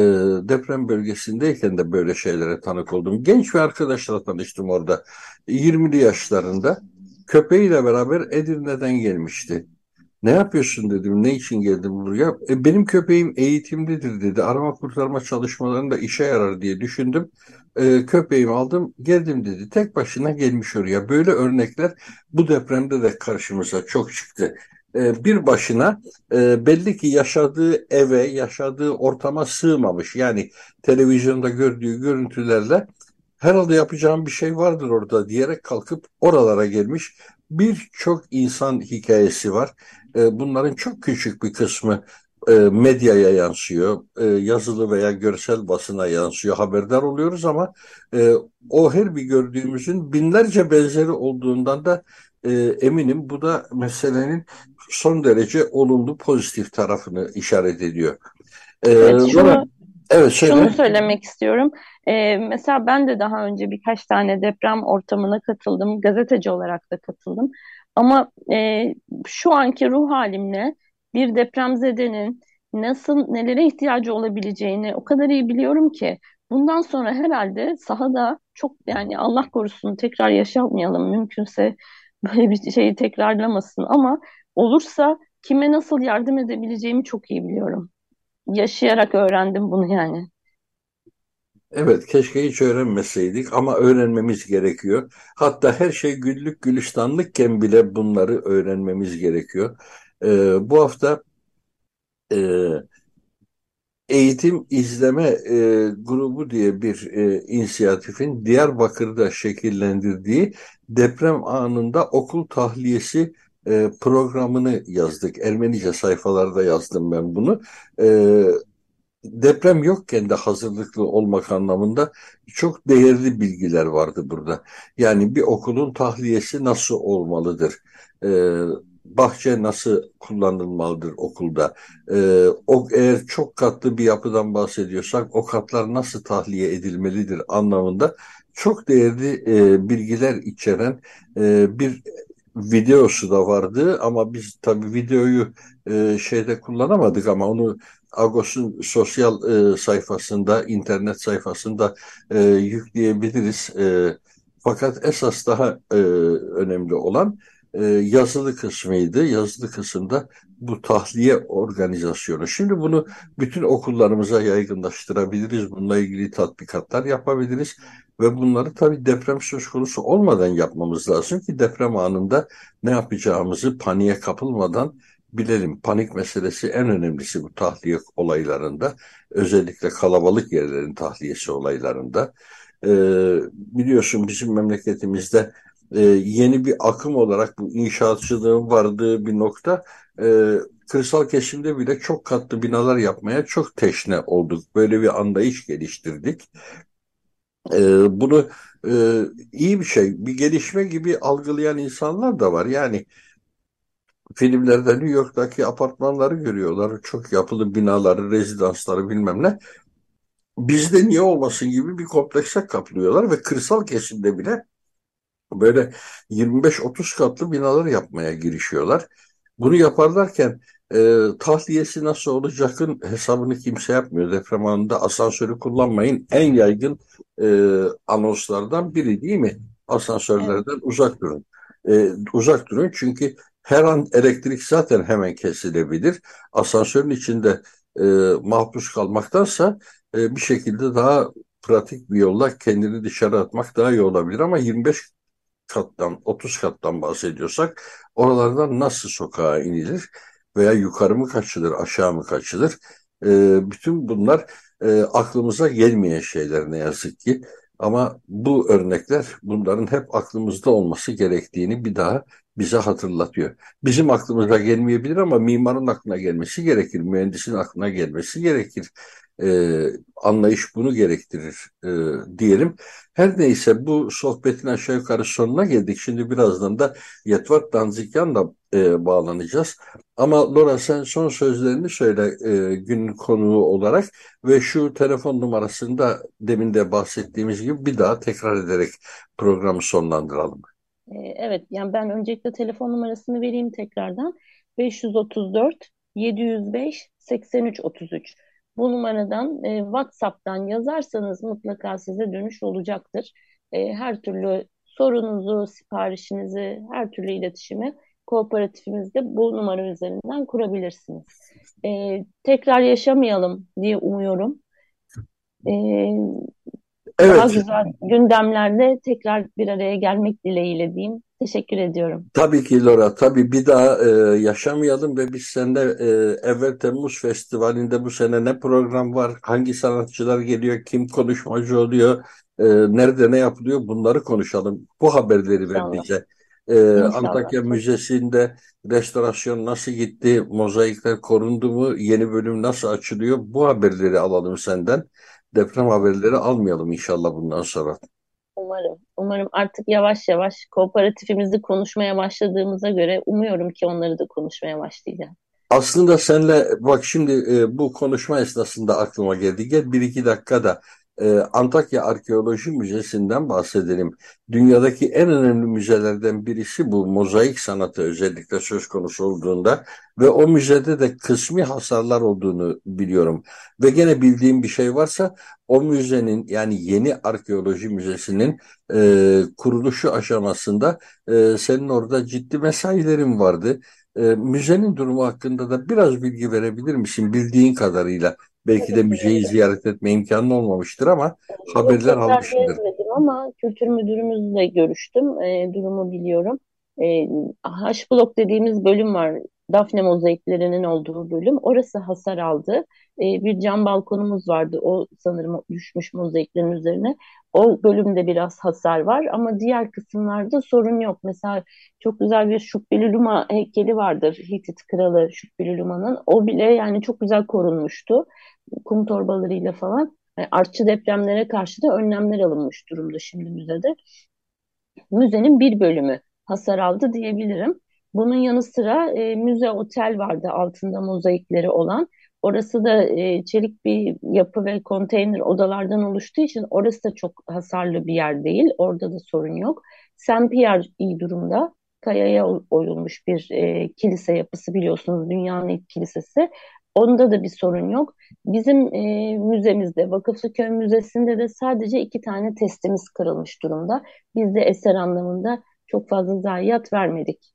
deprem bölgesindeyken de böyle şeylere tanık oldum. Genç bir arkadaşla tanıştım orada. 20'li yaşlarında. Köpeğiyle beraber Edirne'den gelmişti. Ne yapıyorsun dedim. Ne için geldim buraya? E, benim köpeğim eğitimlidir dedi. Arama kurtarma çalışmalarında işe yarar diye düşündüm. E, köpeğimi aldım geldim dedi. Tek başına gelmiş oraya. Böyle örnekler bu depremde de karşımıza çok çıktı. E, bir başına e, belli ki yaşadığı eve, yaşadığı ortama sığmamış. Yani televizyonda gördüğü görüntülerle herhalde yapacağım bir şey vardır orada diyerek kalkıp oralara gelmiş. Birçok insan hikayesi var. E, bunların çok küçük bir kısmı medyaya yansıyor, yazılı veya görsel basına yansıyor, haberdar oluyoruz ama o her bir gördüğümüzün binlerce benzeri olduğundan da eminim bu da meselenin son derece olumlu pozitif tarafını işaret ediyor. Evet, şunu, evet, söyle. şunu söylemek istiyorum. Ee, mesela ben de daha önce birkaç tane deprem ortamına katıldım. Gazeteci olarak da katıldım. Ama e, şu anki ruh halimle bir depremzedenin nasıl nelere ihtiyacı olabileceğini o kadar iyi biliyorum ki bundan sonra herhalde sahada çok yani Allah korusun tekrar yaşamayalım mümkünse böyle bir şeyi tekrarlamasın ama olursa kime nasıl yardım edebileceğimi çok iyi biliyorum. Yaşayarak öğrendim bunu yani. Evet, keşke hiç öğrenmeseydik ama öğrenmemiz gerekiyor. Hatta her şey güllük gülistanlıkken bile bunları öğrenmemiz gerekiyor. Ee, bu hafta e, Eğitim İzleme e, Grubu diye bir e, inisiyatifin Diyarbakır'da şekillendirdiği deprem anında okul tahliyesi e, programını yazdık. Ermenice sayfalarda yazdım ben bunu. E, deprem yokken de hazırlıklı olmak anlamında çok değerli bilgiler vardı burada. Yani bir okulun tahliyesi nasıl olmalıdır? E, bahçe nasıl kullanılmalıdır okulda? E, o eğer çok katlı bir yapıdan bahsediyorsak o katlar nasıl tahliye edilmelidir anlamında çok değerli e, bilgiler içeren e, bir videosu da vardı ama biz tabii videoyu e, şeyde kullanamadık ama onu Agos'un sosyal e, sayfasında, internet sayfasında e, yükleyebiliriz. E, fakat esas daha e, önemli olan e, yazılı kısmıydı. Yazılı kısımda bu tahliye organizasyonu. Şimdi bunu bütün okullarımıza yaygınlaştırabiliriz. Bununla ilgili tatbikatlar yapabiliriz. Ve bunları tabii deprem söz konusu olmadan yapmamız lazım ki deprem anında ne yapacağımızı paniğe kapılmadan bilelim panik meselesi en önemlisi bu tahliye olaylarında. Özellikle kalabalık yerlerin tahliyesi olaylarında. E, biliyorsun bizim memleketimizde e, yeni bir akım olarak bu inşaatçılığın vardığı bir nokta e, kırsal kesimde bile çok katlı binalar yapmaya çok teşne olduk. Böyle bir anlayış geliştirdik. E, bunu e, iyi bir şey, bir gelişme gibi algılayan insanlar da var. Yani filmlerde New York'taki apartmanları görüyorlar. Çok yapılı binaları, rezidansları bilmem ne. Bizde niye olmasın gibi bir komplekse kaplıyorlar ve kırsal kesimde bile böyle 25-30 katlı binalar yapmaya girişiyorlar. Bunu yaparlarken e, tahliyesi nasıl olacakın hesabını kimse yapmıyor. Deprem anında asansörü kullanmayın en yaygın e, anonslardan biri değil mi? Asansörlerden evet. uzak durun. E, uzak durun çünkü her an elektrik zaten hemen kesilebilir. Asansörün içinde e, mahpus kalmaktansa e, bir şekilde daha pratik bir yolla kendini dışarı atmak daha iyi olabilir. Ama 25 kattan 30 kattan bahsediyorsak oralardan nasıl sokağa inilir veya yukarı mı kaçılır aşağı mı kaçılır? E, bütün bunlar e, aklımıza gelmeyen şeyler ne yazık ki. Ama bu örnekler bunların hep aklımızda olması gerektiğini bir daha bize hatırlatıyor. Bizim aklımıza gelmeyebilir ama mimarın aklına gelmesi gerekir, mühendisin aklına gelmesi gerekir. Ee, anlayış bunu gerektirir e, diyelim. Her neyse bu sohbetin aşağı yukarı sonuna geldik. Şimdi birazdan da Yetvar Danzikyan'la e, bağlanacağız. Ama Laura sen son sözlerini söyle e, günün konuğu olarak ve şu telefon numarasını da demin de bahsettiğimiz gibi bir daha tekrar ederek programı sonlandıralım. Ee, evet, yani ben öncelikle telefon numarasını vereyim tekrardan. 534 705 83 33. Bu numaradan e, WhatsApp'tan yazarsanız mutlaka size dönüş olacaktır. E, her türlü sorunuzu, siparişinizi, her türlü iletişimi kooperatifimizde bu numara üzerinden kurabilirsiniz. E, tekrar yaşamayalım diye umuyorum. E, Evet. Daha güzel gündemlerde tekrar bir araya gelmek dileğiyle diyeyim. Teşekkür ediyorum. Tabii ki Laura. Tabii bir daha e, yaşamayalım ve biz seninle e, evvel Temmuz Festivali'nde bu sene ne program var, hangi sanatçılar geliyor, kim konuşmacı oluyor, e, nerede ne yapılıyor bunları konuşalım. Bu haberleri ver bize. E, Antakya Müzesi'nde restorasyon nasıl gitti, mozaikler korundu mu, yeni bölüm nasıl açılıyor bu haberleri alalım senden deprem haberleri almayalım inşallah bundan sonra. Umarım. Umarım artık yavaş yavaş kooperatifimizi konuşmaya başladığımıza göre umuyorum ki onları da konuşmaya başlayacağız. Aslında senle bak şimdi e, bu konuşma esnasında aklıma geldi. Gel bir iki dakikada e, Antakya Arkeoloji Müzesi'nden bahsedelim. Dünyadaki en önemli müzelerden birisi bu mozaik sanatı özellikle söz konusu olduğunda ve o müzede de kısmi hasarlar olduğunu biliyorum. Ve gene bildiğim bir şey varsa o müzenin yani yeni arkeoloji müzesinin e, kuruluşu aşamasında e, senin orada ciddi mesailerin vardı. E, müzenin durumu hakkında da biraz bilgi verebilir misin bildiğin kadarıyla? Belki de müzeyi ziyaret etme imkanı olmamıştır ama haberler almışımdır. ama kültür müdürümüzle görüştüm. E, durumu biliyorum. E, H blok dediğimiz bölüm var. Dafne mozaiklerinin olduğu bölüm. Orası hasar aldı. E, bir cam balkonumuz vardı. O sanırım düşmüş mozaiklerin üzerine. O bölümde biraz hasar var ama diğer kısımlarda sorun yok. Mesela çok güzel bir Şükrü Luma heykeli vardır. Hitit kralı Şükrü Luma'nın. O bile yani çok güzel korunmuştu kum torbalarıyla falan yani artçı depremlere karşı da önlemler alınmış durumda şimdi müzede. Müzenin bir bölümü hasar aldı diyebilirim. Bunun yanı sıra e, müze otel vardı altında mozaikleri olan. Orası da e, çelik bir yapı ve konteyner odalardan oluştuğu için orası da çok hasarlı bir yer değil. Orada da sorun yok. Saint Pierre iyi durumda. Kayaya oyulmuş bir e, kilise yapısı biliyorsunuz dünyanın ilk kilisesi. Onda da bir sorun yok. Bizim e, müzemizde, Vakıflıköy Müzesi'nde de sadece iki tane testimiz kırılmış durumda. Biz de eser anlamında çok fazla zayiat vermedik.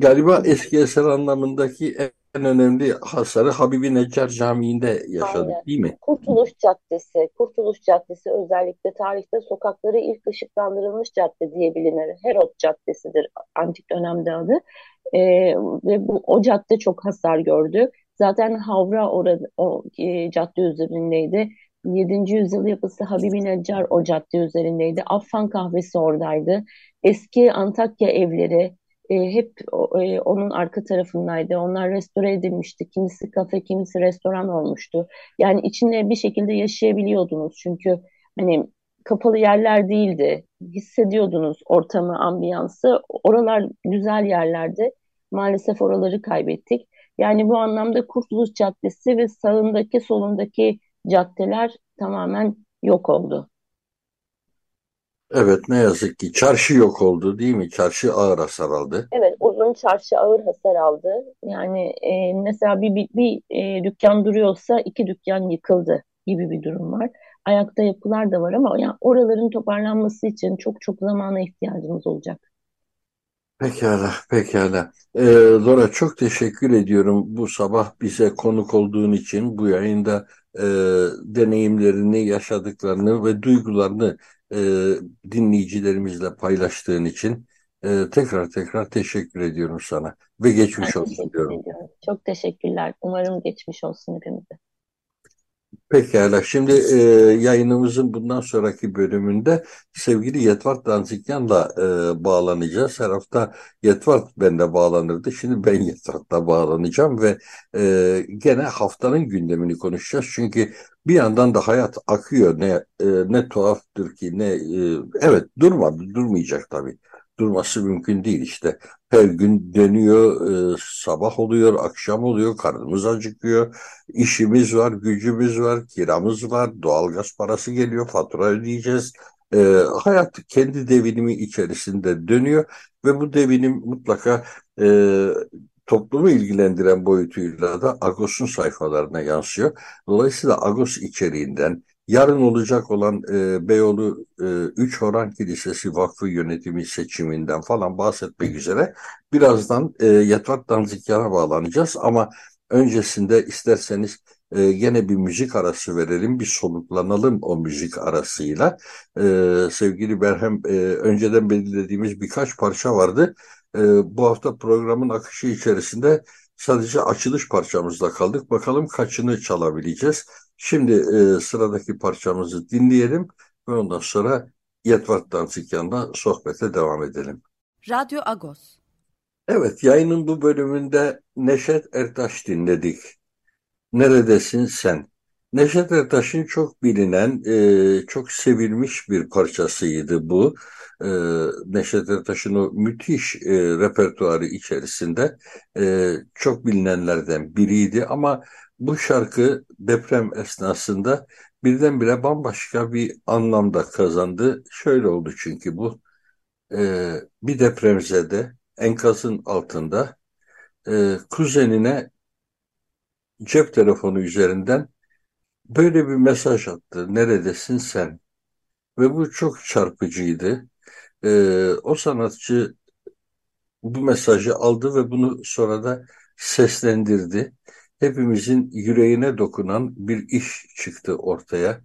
Galiba eski eser anlamındaki en önemli hasarı Habibi Neccar Camii'nde yaşadık Aynen. değil mi? Kurtuluş Caddesi, Kurtuluş Caddesi özellikle tarihte sokakları ilk ışıklandırılmış cadde diye bilinir. Herod Caddesi'dir antik dönemde adı. Ee, ve bu o cadde çok hasar gördü. Zaten Havra orada, o e, cadde üzerindeydi. 7. yüzyıl yapısı Habibi Neccar o cadde üzerindeydi. Affan kahvesi oradaydı. Eski Antakya evleri e, hep e, onun arka tarafındaydı. Onlar restore edilmişti. Kimisi kafe, kimisi restoran olmuştu. Yani içinde bir şekilde yaşayabiliyordunuz. Çünkü hani kapalı yerler değildi. Hissediyordunuz ortamı, ambiyansı. Oralar güzel yerlerdi. Maalesef oraları kaybettik. Yani bu anlamda Kurtuluş Caddesi ve sağındaki solundaki caddeler tamamen yok oldu. Evet ne yazık ki çarşı yok oldu değil mi? Çarşı ağır hasar aldı. Evet, uzun çarşı ağır hasar aldı. Yani e, mesela bir, bir, bir e, dükkan duruyorsa iki dükkan yıkıldı gibi bir durum var. Ayakta yapılar da var ama yani oraların toparlanması için çok çok zamana ihtiyacımız olacak. Pekala, pekala. Ee, Dora çok teşekkür ediyorum bu sabah bize konuk olduğun için bu yayında e, deneyimlerini, yaşadıklarını ve duygularını e, dinleyicilerimizle paylaştığın için e, tekrar tekrar teşekkür ediyorum sana ve geçmiş olsun diyorum. Çok teşekkürler. Umarım geçmiş olsun hepimize. Pekala. Şimdi e, yayınımızın bundan sonraki bölümünde sevgili Yetvart Danzikyan'la e, bağlanacağız. Her hafta Yetvart benimle bağlanırdı. Şimdi ben Yetvart'la bağlanacağım ve e, gene haftanın gündemini konuşacağız. Çünkü bir yandan da hayat akıyor. Ne e, ne tuhaftır ki ne e, evet durmadı, durmayacak tabii. Durması mümkün değil işte. Her gün dönüyor, e, sabah oluyor, akşam oluyor, karnımız acıkıyor. İşimiz var, gücümüz var, kiramız var, doğalgaz parası geliyor, fatura ödeyeceğiz. Ee, hayat kendi devinimi içerisinde dönüyor ve bu devinim mutlaka e, toplumu ilgilendiren boyutuyla da Agos'un sayfalarına yansıyor. Dolayısıyla Agos içeriğinden yarın olacak olan e, Beyoğlu e, 3 Horan Kilisesi Vakfı yönetimi seçiminden falan bahsetmek üzere birazdan e, Yetvat Danzikyan'a bağlanacağız ama Öncesinde isterseniz e, gene bir müzik arası verelim, bir soluklanalım o müzik arasıyla. E, sevgili Berhem, e, önceden belirlediğimiz birkaç parça vardı. E, bu hafta programın akışı içerisinde sadece açılış parçamızda kaldık. Bakalım kaçını çalabileceğiz. Şimdi e, sıradaki parçamızı dinleyelim ve ondan sonra Yetvat Dansikyan'la sohbete devam edelim. Radyo Agos. Evet, yayının bu bölümünde Neşet Ertaş dinledik. Neredesin sen? Neşet Ertaş'ın çok bilinen, e, çok sevilmiş bir parçasıydı bu. E, Neşet Ertaş'ın o müthiş e, repertuarı içerisinde e, çok bilinenlerden biriydi. Ama bu şarkı deprem esnasında birdenbire bambaşka bir anlamda kazandı. Şöyle oldu çünkü bu. E, bir depremzede enkazın altında e, kuzenine cep telefonu üzerinden böyle bir mesaj attı. Neredesin sen? Ve bu çok çarpıcıydı. E, o sanatçı bu mesajı aldı ve bunu sonra da seslendirdi. Hepimizin yüreğine dokunan bir iş çıktı ortaya.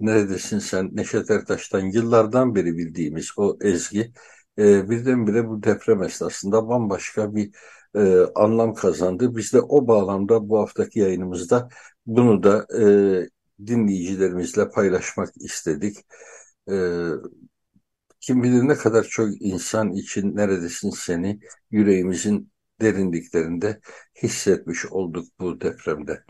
Neredesin sen? Neşet Ertaş'tan yıllardan beri bildiğimiz o ezgi e, birdenbire bu deprem esnasında bambaşka bir e, anlam kazandı. Biz de o bağlamda bu haftaki yayınımızda bunu da e, dinleyicilerimizle paylaşmak istedik. E, kim bilir ne kadar çok insan için neredesin seni yüreğimizin derinliklerinde hissetmiş olduk bu depremde.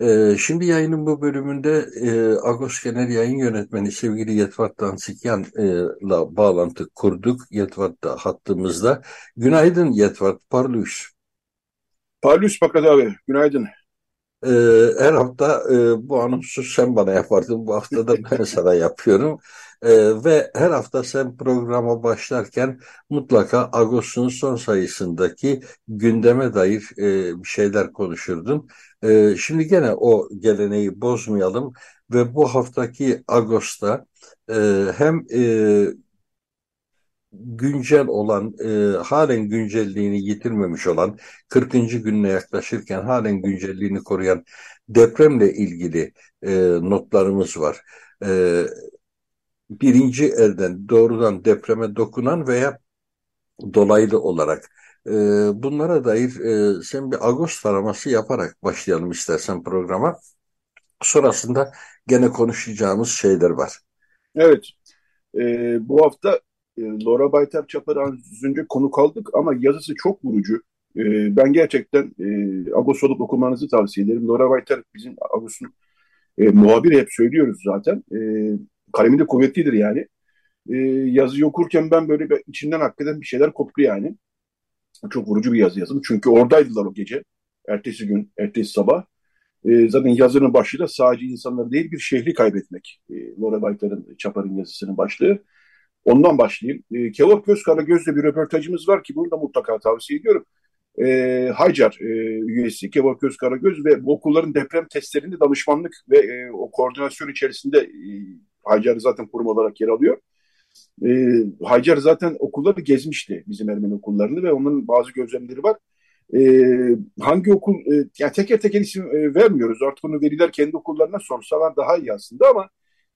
Ee, şimdi yayının bu bölümünde e, Agos Genel Yayın Yönetmeni sevgili Yetvat Dansikyan'la bağlantı kurduk. Yetvat da hattımızda. Günaydın Yetvat, parlıyız. Parlus Fakat abi, günaydın. Ee, her hafta e, bu anonsu sen bana yapardın. Bu hafta da ben (laughs) sana yapıyorum. Ee, ve her hafta sen programa başlarken mutlaka Ağustos'un son sayısındaki gündeme dair e, bir şeyler konuşurdun. E, şimdi gene o geleneği bozmayalım ve bu haftaki Ağustos'ta e, hem e, güncel olan, e, halen güncelliğini yitirmemiş olan, 40. gününe yaklaşırken halen güncelliğini koruyan depremle ilgili e, notlarımız var. E, birinci elden doğrudan depreme dokunan veya dolaylı olarak e, bunlara dair e, sen bir Agos taraması yaparak başlayalım istersen programa. Sonrasında gene konuşacağımız şeyler var. Evet. E, bu hafta e, Laura Baytar Çapar az önce konu kaldık ama yazısı çok vurucu. E, ben gerçekten e, Agos olup okumanızı tavsiye ederim. Laura Baytar bizim Agos'un e, muhabiri hep söylüyoruz zaten. E, kalemi de kuvvetlidir yani. E, yazıyı okurken ben böyle bir, içinden hakikaten bir şeyler koptu yani. Çok vurucu bir yazı yazım. Çünkü oradaydılar o gece. Ertesi gün, ertesi sabah. E, zaten yazının başlığı da sadece insanları değil bir şehri kaybetmek. E, Laura Baytar'ın, Çapar'ın yazısının başlığı. Ondan başlayayım. E, Kevork Gözkara Göz'le bir röportajımız var ki bunu da mutlaka tavsiye ediyorum. E, Haycar e, üyesi Kevork Gözkara Göz ve bu okulların deprem testlerinde danışmanlık ve e, o koordinasyon içerisinde e, Haycar zaten kurum olarak yer alıyor. E, Haycar zaten okulları gezmişti bizim Ermeni okullarını ve onun bazı gözlemleri var. E, hangi okul, e, yani teker teker isim e, vermiyoruz. Artık onu veriler kendi okullarına sorsalar daha iyi aslında ama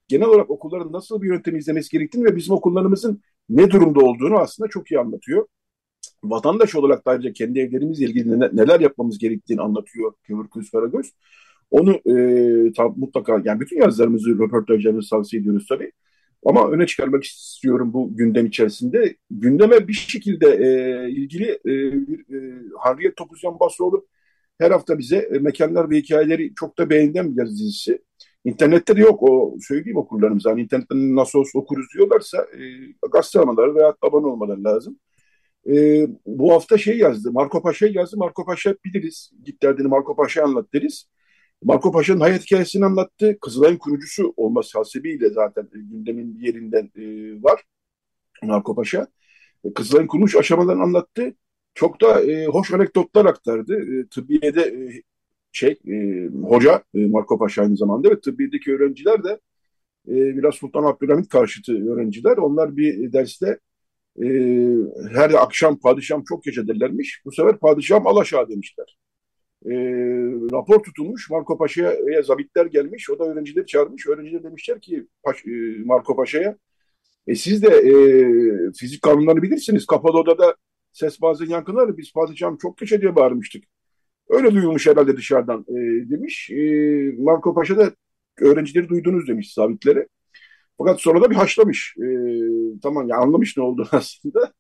genel olarak okulların nasıl bir yöntem izlemesi gerektiğini ve bizim okullarımızın ne durumda olduğunu aslında çok iyi anlatıyor. Vatandaş olarak da ayrıca kendi evlerimizle ilgili neler yapmamız gerektiğini anlatıyor Kıvır Kız Karagöz. Onu e, tam, mutlaka yani bütün yazılarımızı, röportajlarımızı tavsiye ediyoruz tabii. Ama öne çıkarmak istiyorum bu gündem içerisinde. Gündeme bir şekilde e, ilgili e, e, Harriyet Topuzyan Basroğlu her hafta bize e, mekanlar ve hikayeleri çok da beğenilen bir yazı dizisi. İnternette de yok o söyleyeyim okurlarımıza. Hani internetten nasıl olsa okuruz diyorlarsa e, gazete almaları veya abone olmaları lazım. E, bu hafta şey yazdı. Marco Paşa yazdı. Marco Paşa biliriz. Git derdini Marco Paşa anlat deriz. Marco Paşa'nın hayat hikayesini anlattı. Kızılay'ın kurucusu olması hasebiyle zaten gündemin bir yerinden e, var Marco Paşa. E, Kızılay'ın kuruluş aşamalarını anlattı. Çok da e, hoş anekdotlar aktardı. E, tıbbiyede e, şey e, hoca e, Marco Paşa aynı zamanda ve tıbbiyedeki öğrenciler de e, biraz Sultan Abdülhamit karşıtı öğrenciler. Onlar bir derste e, her akşam padişahım çok geç derlermiş. Bu sefer padişahım alaşağı demişler e, rapor tutulmuş. Marco Paşa'ya zabitler gelmiş. O da öğrencileri çağırmış. Öğrenciler demişler ki Paş, e, Marco Paşa'ya e, siz de e, fizik kanunlarını bilirsiniz. Kapalı odada ses bazen yankılar. Biz padişahım çok geç diye bağırmıştık. Öyle duyulmuş herhalde dışarıdan e, demiş. E, Marco Paşa da öğrencileri duydunuz demiş zabitlere. Fakat sonra da bir haşlamış. E, tamam ya anlamış ne olduğunu (laughs) aslında.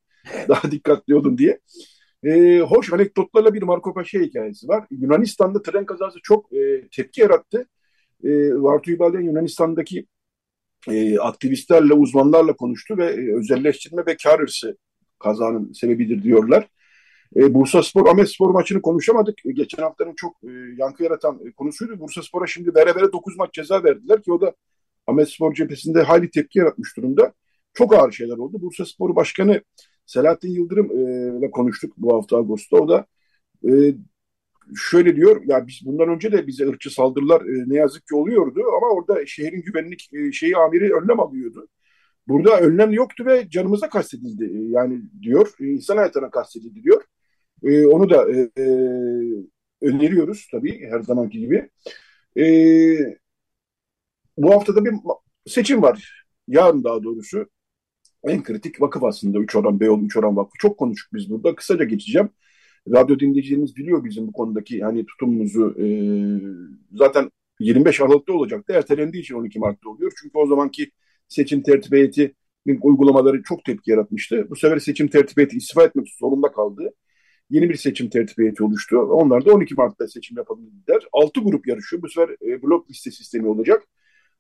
Daha dikkatli olun diye. E, hoş anekdotlarla bir Marco Paşa hikayesi var. Yunanistan'da tren kazası çok e, tepki yarattı. E, Vartu İbalyan Yunanistan'daki e, aktivistlerle, uzmanlarla konuştu ve e, özelleştirme ve kar hırsı kazanın sebebidir diyorlar. E, Bursa Spor, Ahmet Spor maçını konuşamadık. E, geçen haftanın çok e, yankı yaratan e, konusuydu. Bursa Spor'a şimdi vere vere 9 maç ceza verdiler ki o da Ahmet Spor cephesinde hayli tepki yaratmış durumda. Çok ağır şeyler oldu. Bursa Spor Başkanı Selahattin Yıldırım ile konuştuk bu hafta Ağustos'ta. O da e, şöyle diyor, ya biz bundan önce de bize ırkçı saldırılar e, ne yazık ki oluyordu ama orada şehrin güvenlik e, şeyi amiri önlem alıyordu. Burada önlem yoktu ve canımıza kastedildi. E, yani diyor, e, insan hayatına kastedildi diyor. E, onu da e, e, öneriyoruz tabii her zamanki gibi. E, bu haftada bir seçim var. Yarın daha doğrusu en kritik vakıf aslında üç oran Beyoğlu üç oran vakfı. Çok konuştuk biz burada. Kısaca geçeceğim. Radyo dinleyicilerimiz biliyor bizim bu konudaki hani tutumumuzu. E, zaten 25 Aralık'ta olacaktı. Ertelendiği için 12 Mart'ta oluyor. Çünkü o zamanki seçim tertip heyeti uygulamaları çok tepki yaratmıştı. Bu sefer seçim tertip heyeti istifa etmek zorunda kaldı. Yeni bir seçim tertip heyeti oluştu. Onlar da 12 Mart'ta seçim yapabildiler. 6 grup yarışıyor. Bu sefer e, blok liste sistemi olacak.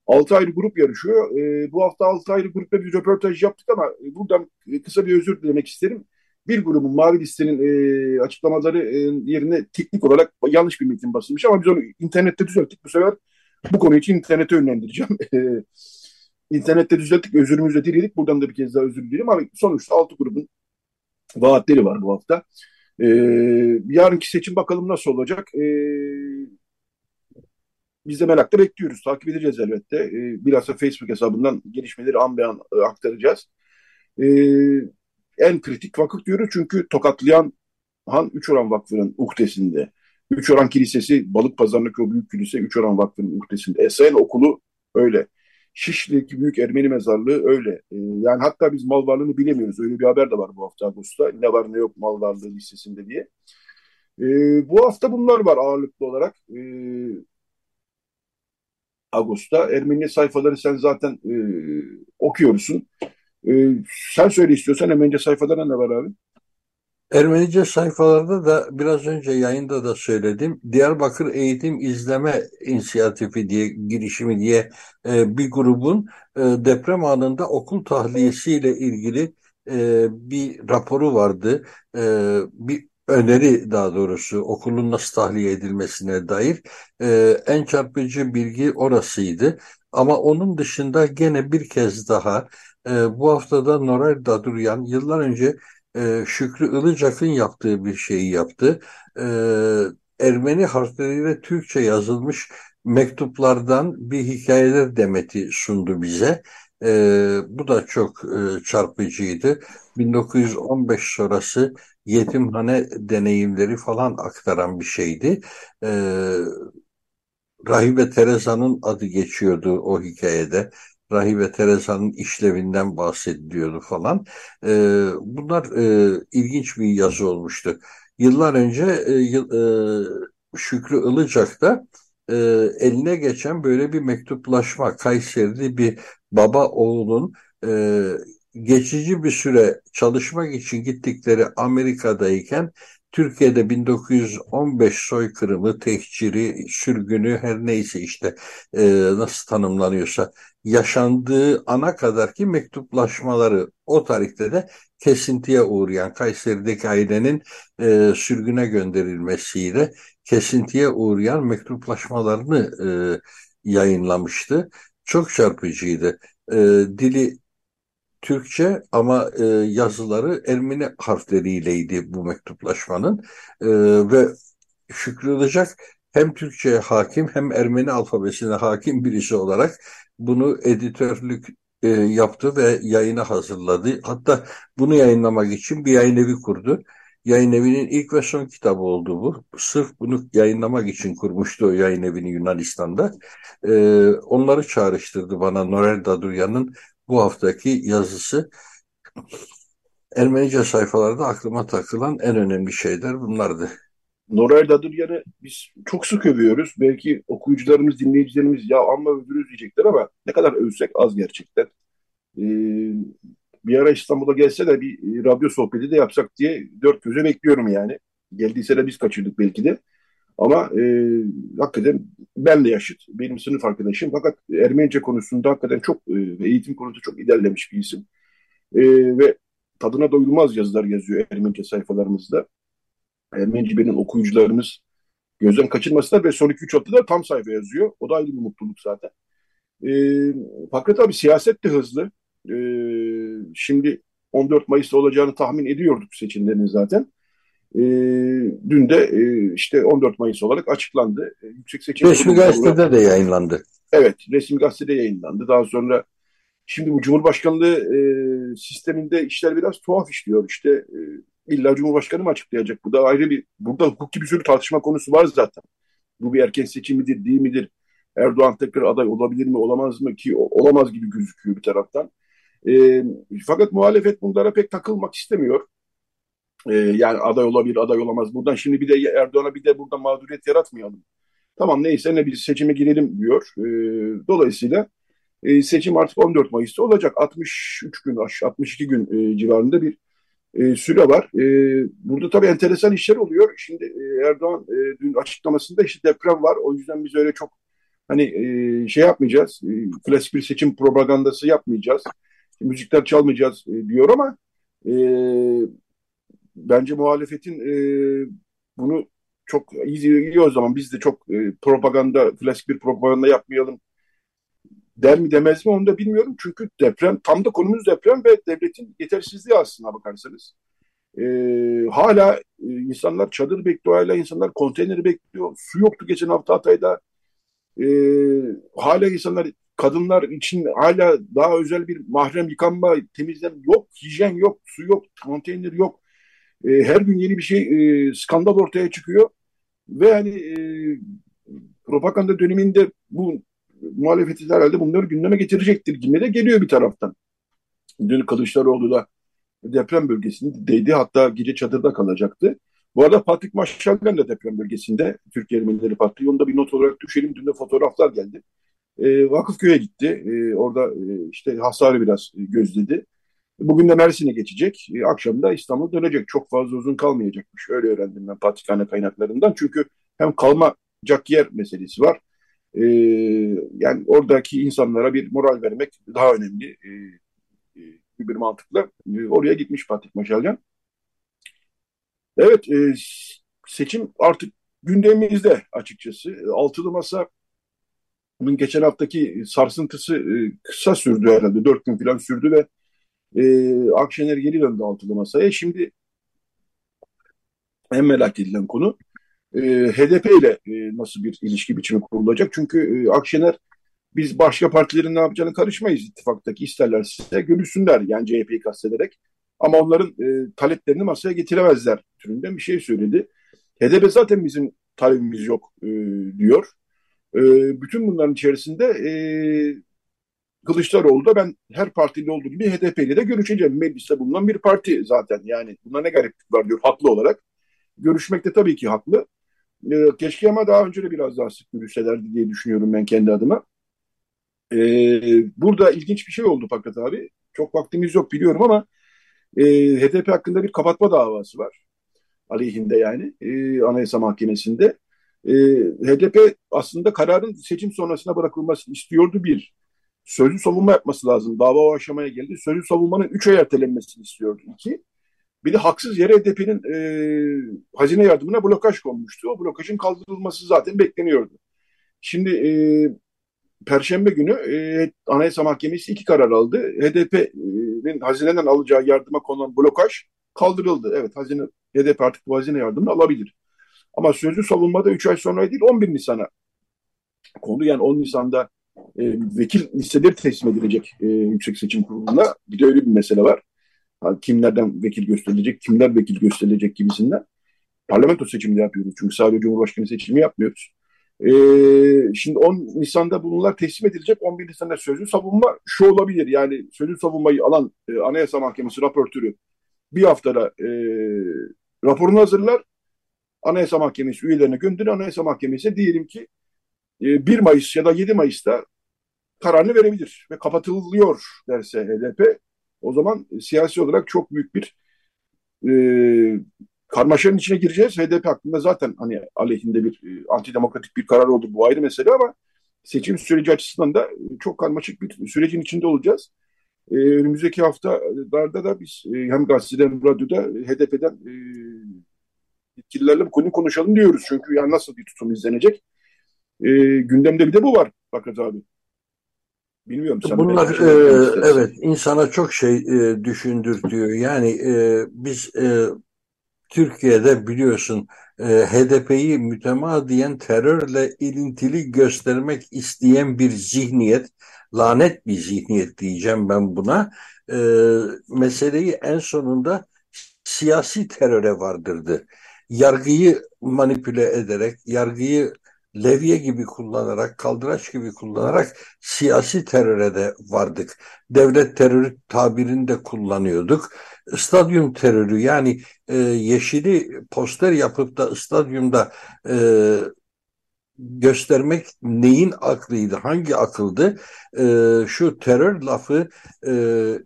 6 ayrı grup yarışıyor. E, bu hafta 6 ayrı grupla bir röportaj yaptık ama e, buradan e, kısa bir özür dilemek isterim. Bir grubun Mavi Liste'nin e, açıklamaları e, yerine teknik olarak yanlış bir metin basılmış ama biz onu internette düzelttik. Bu sefer bu konu için internete yönlendireceğim. (laughs) E, internette düzelttik, özürümüzü diledik. Buradan da bir kez daha özür dilerim ama sonuçta 6 grubun vaatleri var bu hafta. E, yarınki seçim bakalım nasıl olacak. E, biz de merakla bekliyoruz. Takip edeceğiz elbette. E, bilhassa Facebook hesabından gelişmeleri an be an e, aktaracağız. E, en kritik vakıf diyoruz çünkü tokatlayan Han Üçoran Vakfı'nın uhdesinde. Üçoran Kilisesi, Balık Pazarı'ndaki o büyük kilise Üçoran Vakfı'nın uhdesinde. Esayen okulu öyle. Şişli'deki büyük Ermeni mezarlığı öyle. Ee, yani hatta biz mal varlığını bilemiyoruz. Öyle bir haber de var bu hafta Ağustos'ta. Ne var ne yok mal varlığı listesinde diye. Ee, bu hafta bunlar var ağırlıklı olarak. Ee, Ağustos'ta. Ermeni sayfaları sen zaten e, okuyorsun. Sen söyle istiyorsan Ermenice sayfalarına ne var abi? Ermenice sayfalarda da biraz önce yayında da söyledim. Diyarbakır Eğitim İzleme İnisiyatifi diye girişimi diye e, bir grubun e, deprem anında okul tahliyesiyle ilgili e, bir raporu vardı. E, bir öneri daha doğrusu okulun nasıl tahliye edilmesine dair e, en çarpıcı bilgi orasıydı. Ama onun dışında gene bir kez daha e, bu haftada Noray Daduryan yıllar önce e, Şükrü Ilıcak'ın yaptığı bir şeyi yaptı. E, Ermeni harfleriyle Türkçe yazılmış mektuplardan bir hikayeler demeti sundu bize. E, bu da çok e, çarpıcıydı. 1915 sonrası yetimhane deneyimleri falan aktaran bir şeydi. Rahibe Tereza'nın adı geçiyordu o hikayede. Rahibe Tereza'nın işlevinden bahsediliyordu falan. E, bunlar e, ilginç bir yazı olmuştu. Yıllar önce e, e, Şükrü Ilıcak da e, eline geçen böyle bir mektuplaşma Kayseri'de bir baba oğlun e, geçici bir süre çalışmak için gittikleri Amerika'dayken Türkiye'de 1915 soykırımı, tehciri, sürgünü her neyse işte e, nasıl tanımlanıyorsa yaşandığı ana kadar ki mektuplaşmaları o tarihte de kesintiye uğrayan Kayseri'deki ailenin e, sürgüne gönderilmesiyle kesintiye uğrayan mektuplaşmalarını e, yayınlamıştı. Çok çarpıcıydı. E, dili Türkçe ama e, yazıları Ermeni harfleriyleydi bu mektuplaşmanın e, ve Şükrü Ilıcak hem Türkçe'ye hakim hem Ermeni alfabesine hakim birisi olarak bunu editörlük e, yaptı ve yayına hazırladı. Hatta bunu yayınlamak için bir yayın evi kurdu. Yayın evinin ilk ve son kitabı oldu bu. Sırf bunu yayınlamak için kurmuştu o yayın evini Yunanistan'da. E, onları çağrıştırdı bana Norel Daduryan'ın bu haftaki yazısı. Ermenice sayfalarda aklıma takılan en önemli şeyler bunlardı. Noray Dadıryan'ı biz çok sık övüyoruz. Belki okuyucularımız, dinleyicilerimiz ya amma övdürüz diyecekler ama ne kadar övsek az gerçekten. Ee, bir ara İstanbul'a gelse de bir radyo sohbeti de yapsak diye dört göze bekliyorum yani. Geldiyse de biz kaçırdık belki de. Ama e, hakikaten ben de yaşıt. Benim sınıf arkadaşım. Fakat Ermenice konusunda hakikaten çok e, eğitim konusunda çok ilerlemiş bir isim. E, ve tadına doyulmaz yazılar yazıyor Ermenice sayfalarımızda. Ermenice benim okuyucularımız gözden kaçırmasınlar ve son 2-3 haftada da tam sayfa yazıyor. O da ayrı bir mutluluk zaten. E, fakat abi siyaset de hızlı. E, şimdi 14 Mayıs'ta olacağını tahmin ediyorduk seçimlerin zaten. E, dün de e, işte 14 Mayıs olarak açıklandı. E, Yüksek Seçim Resmi Gazete'de de yayınlandı. Evet, resmi gazetede yayınlandı. Daha sonra şimdi bu Cumhurbaşkanlığı e, sisteminde işler biraz tuhaf işliyor. İşte e, illa Cumhurbaşkanı mı açıklayacak? Bu da ayrı bir, burada hukuki bir sürü tartışma konusu var zaten. Bu bir erken seçim midir, değil midir? Erdoğan tekrar aday olabilir mi, olamaz mı ki olamaz gibi gözüküyor bir taraftan. E, fakat muhalefet bunlara pek takılmak istemiyor. E, yani aday olabilir, aday olamaz. Buradan şimdi bir de Erdoğan'a bir de burada mağduriyet yaratmayalım. Tamam neyse ne biz seçime girelim diyor. E, dolayısıyla e, seçim artık 14 Mayıs'ta olacak. 63 gün, 62 gün e, civarında bir e, süre var. E, burada tabii enteresan işler oluyor. Şimdi e, Erdoğan e, dün açıklamasında işte deprem var. O yüzden biz öyle çok hani e, şey yapmayacağız. E, klasik bir seçim propagandası yapmayacağız. Müzikler çalmayacağız e, diyor ama e, bence muhalefetin e, bunu çok iyi, iyi o zaman biz de çok e, propaganda, klasik bir propaganda yapmayalım der mi demez mi onu da bilmiyorum. Çünkü deprem, tam da konumuz deprem ve devletin yetersizliği aslında bakarsanız. E, hala e, insanlar çadır bekliyor, hala insanlar konteyner bekliyor. Su yoktu geçen hafta Hatay'da. E, hala insanlar kadınlar için hala daha özel bir mahrem yıkanma, temizleme yok, hijyen yok, su yok, konteyner yok. E, her gün yeni bir şey, e, skandal ortaya çıkıyor. Ve hani e, propaganda döneminde bu muhalefeti herhalde bunları gündeme getirecektir gibi de geliyor bir taraftan. Dün Kılıçdaroğlu da deprem bölgesindeydi. Hatta gece çadırda kalacaktı. Bu arada Patrick Maşallen de deprem bölgesinde Türkiye Ermenileri Parti. Onu da bir not olarak düşelim. Dün de fotoğraflar geldi. E, Vakıfköy'e gitti. E, orada e, işte hasarı biraz gözledi. Bugün de Mersin'e geçecek. E, akşam da İstanbul'a dönecek. Çok fazla uzun kalmayacakmış. Öyle öğrendim ben Patrikhane kaynaklarından. Çünkü hem kalmayacak yer meselesi var. E, yani oradaki insanlara bir moral vermek daha önemli. E, e bir mantıkla. E, oraya gitmiş Patrik Maşalyan. Evet, e, seçim artık gündemimizde açıkçası. Altılı Masa geçen haftaki sarsıntısı e, kısa sürdü herhalde. Dört gün falan sürdü ve e, Akşener geri döndü altılı masaya. Şimdi en merak edilen konu e, HDP ile e, nasıl bir ilişki biçimi kurulacak? Çünkü e, Akşener biz başka partilerin ne yapacağını karışmayız ittifaktaki isterlerse görüşsünler yani CHP'yi kastederek. Ama onların e, taleplerini masaya getiremezler türünde bir şey söyledi. HDP zaten bizim talebimiz yok e, diyor. E, bütün bunların içerisinde e, Kılıçdaroğlu da ben her partili olduğu gibi HDP ile de görüşeceğim. Mecliste bulunan bir parti zaten. Yani buna ne gariplik var diyor haklı olarak. Görüşmekte tabii ki haklı. E, keşke ama daha önce de biraz daha sık görüşselerdi diye düşünüyorum ben kendi adıma. E, burada ilginç bir şey oldu fakat abi. Çok vaktimiz yok biliyorum ama e, HDP hakkında bir kapatma davası var. Aleyhinde yani e, Anayasa Mahkemesi'nde. E, HDP aslında kararın seçim sonrasına bırakılmasını istiyordu bir. Sözlü savunma yapması lazım. Dava o aşamaya geldi. Sözlü savunmanın üç ay ertelenmesini istiyordu. iki. Bir de haksız yere HDP'nin e, hazine yardımına blokaj konmuştu. O blokajın kaldırılması zaten bekleniyordu. Şimdi e, Perşembe günü e, Anayasa Mahkemesi iki karar aldı. HDP'nin hazineden alacağı yardıma konulan blokaj kaldırıldı. Evet hazine HDP artık bu hazine yardımını alabilir. Ama sözlü savunmada 3 ay sonra değil 11 Nisan'a konu yani 10 Nisan'da e, vekil listeleri teslim edilecek e, Yüksek Seçim Kurulu'na. Bir de öyle bir mesele var. Kimlerden vekil gösterilecek, kimler vekil gösterilecek gibisinden. Parlamento seçimini yapıyoruz çünkü sadece Cumhurbaşkanı seçimi yapmıyoruz. E, şimdi 10 Nisan'da bunlar teslim edilecek. 11 Nisan'da sözlü savunma şu olabilir. Yani sözlü savunmayı alan e, Anayasa Mahkemesi raportörü bir haftada e, raporunu hazırlar. Anayasa Mahkemesi üyelerine gönderir. Anayasa Mahkemesi diyelim ki 1 Mayıs ya da 7 Mayıs'ta kararını verebilir ve kapatılıyor derse HDP o zaman siyasi olarak çok büyük bir e, karmaşanın içine gireceğiz. HDP hakkında zaten hani aleyhinde bir e, antidemokratik bir karar oldu bu ayrı mesele ama seçim süreci açısından da çok karmaşık bir sürecin içinde olacağız. E, önümüzdeki haftalarda da biz e, hem gazetede hem radyoda HDP'den e, yetkililerle bu konuyu konuşalım diyoruz. Çünkü yani nasıl bir tutum izlenecek? E, gündemde bir de bu var Fakat abi. Bilmiyorum. Sen Bunlar e, evet insana çok şey e, düşündürtüyor. Yani e, biz e, Türkiye'de biliyorsun e, HDP'yi mütemadiyen terörle ilintili göstermek isteyen bir zihniyet, lanet bir zihniyet diyeceğim ben buna. E, meseleyi en sonunda siyasi teröre vardırdı. Yargıyı manipüle ederek, yargıyı levye gibi kullanarak, kaldıraç gibi kullanarak siyasi teröre de vardık. Devlet terörü tabirini de kullanıyorduk. Stadyum terörü yani e, yeşili poster yapıp da stadyumda e, göstermek neyin aklıydı, hangi akıldı? E, şu terör lafı e,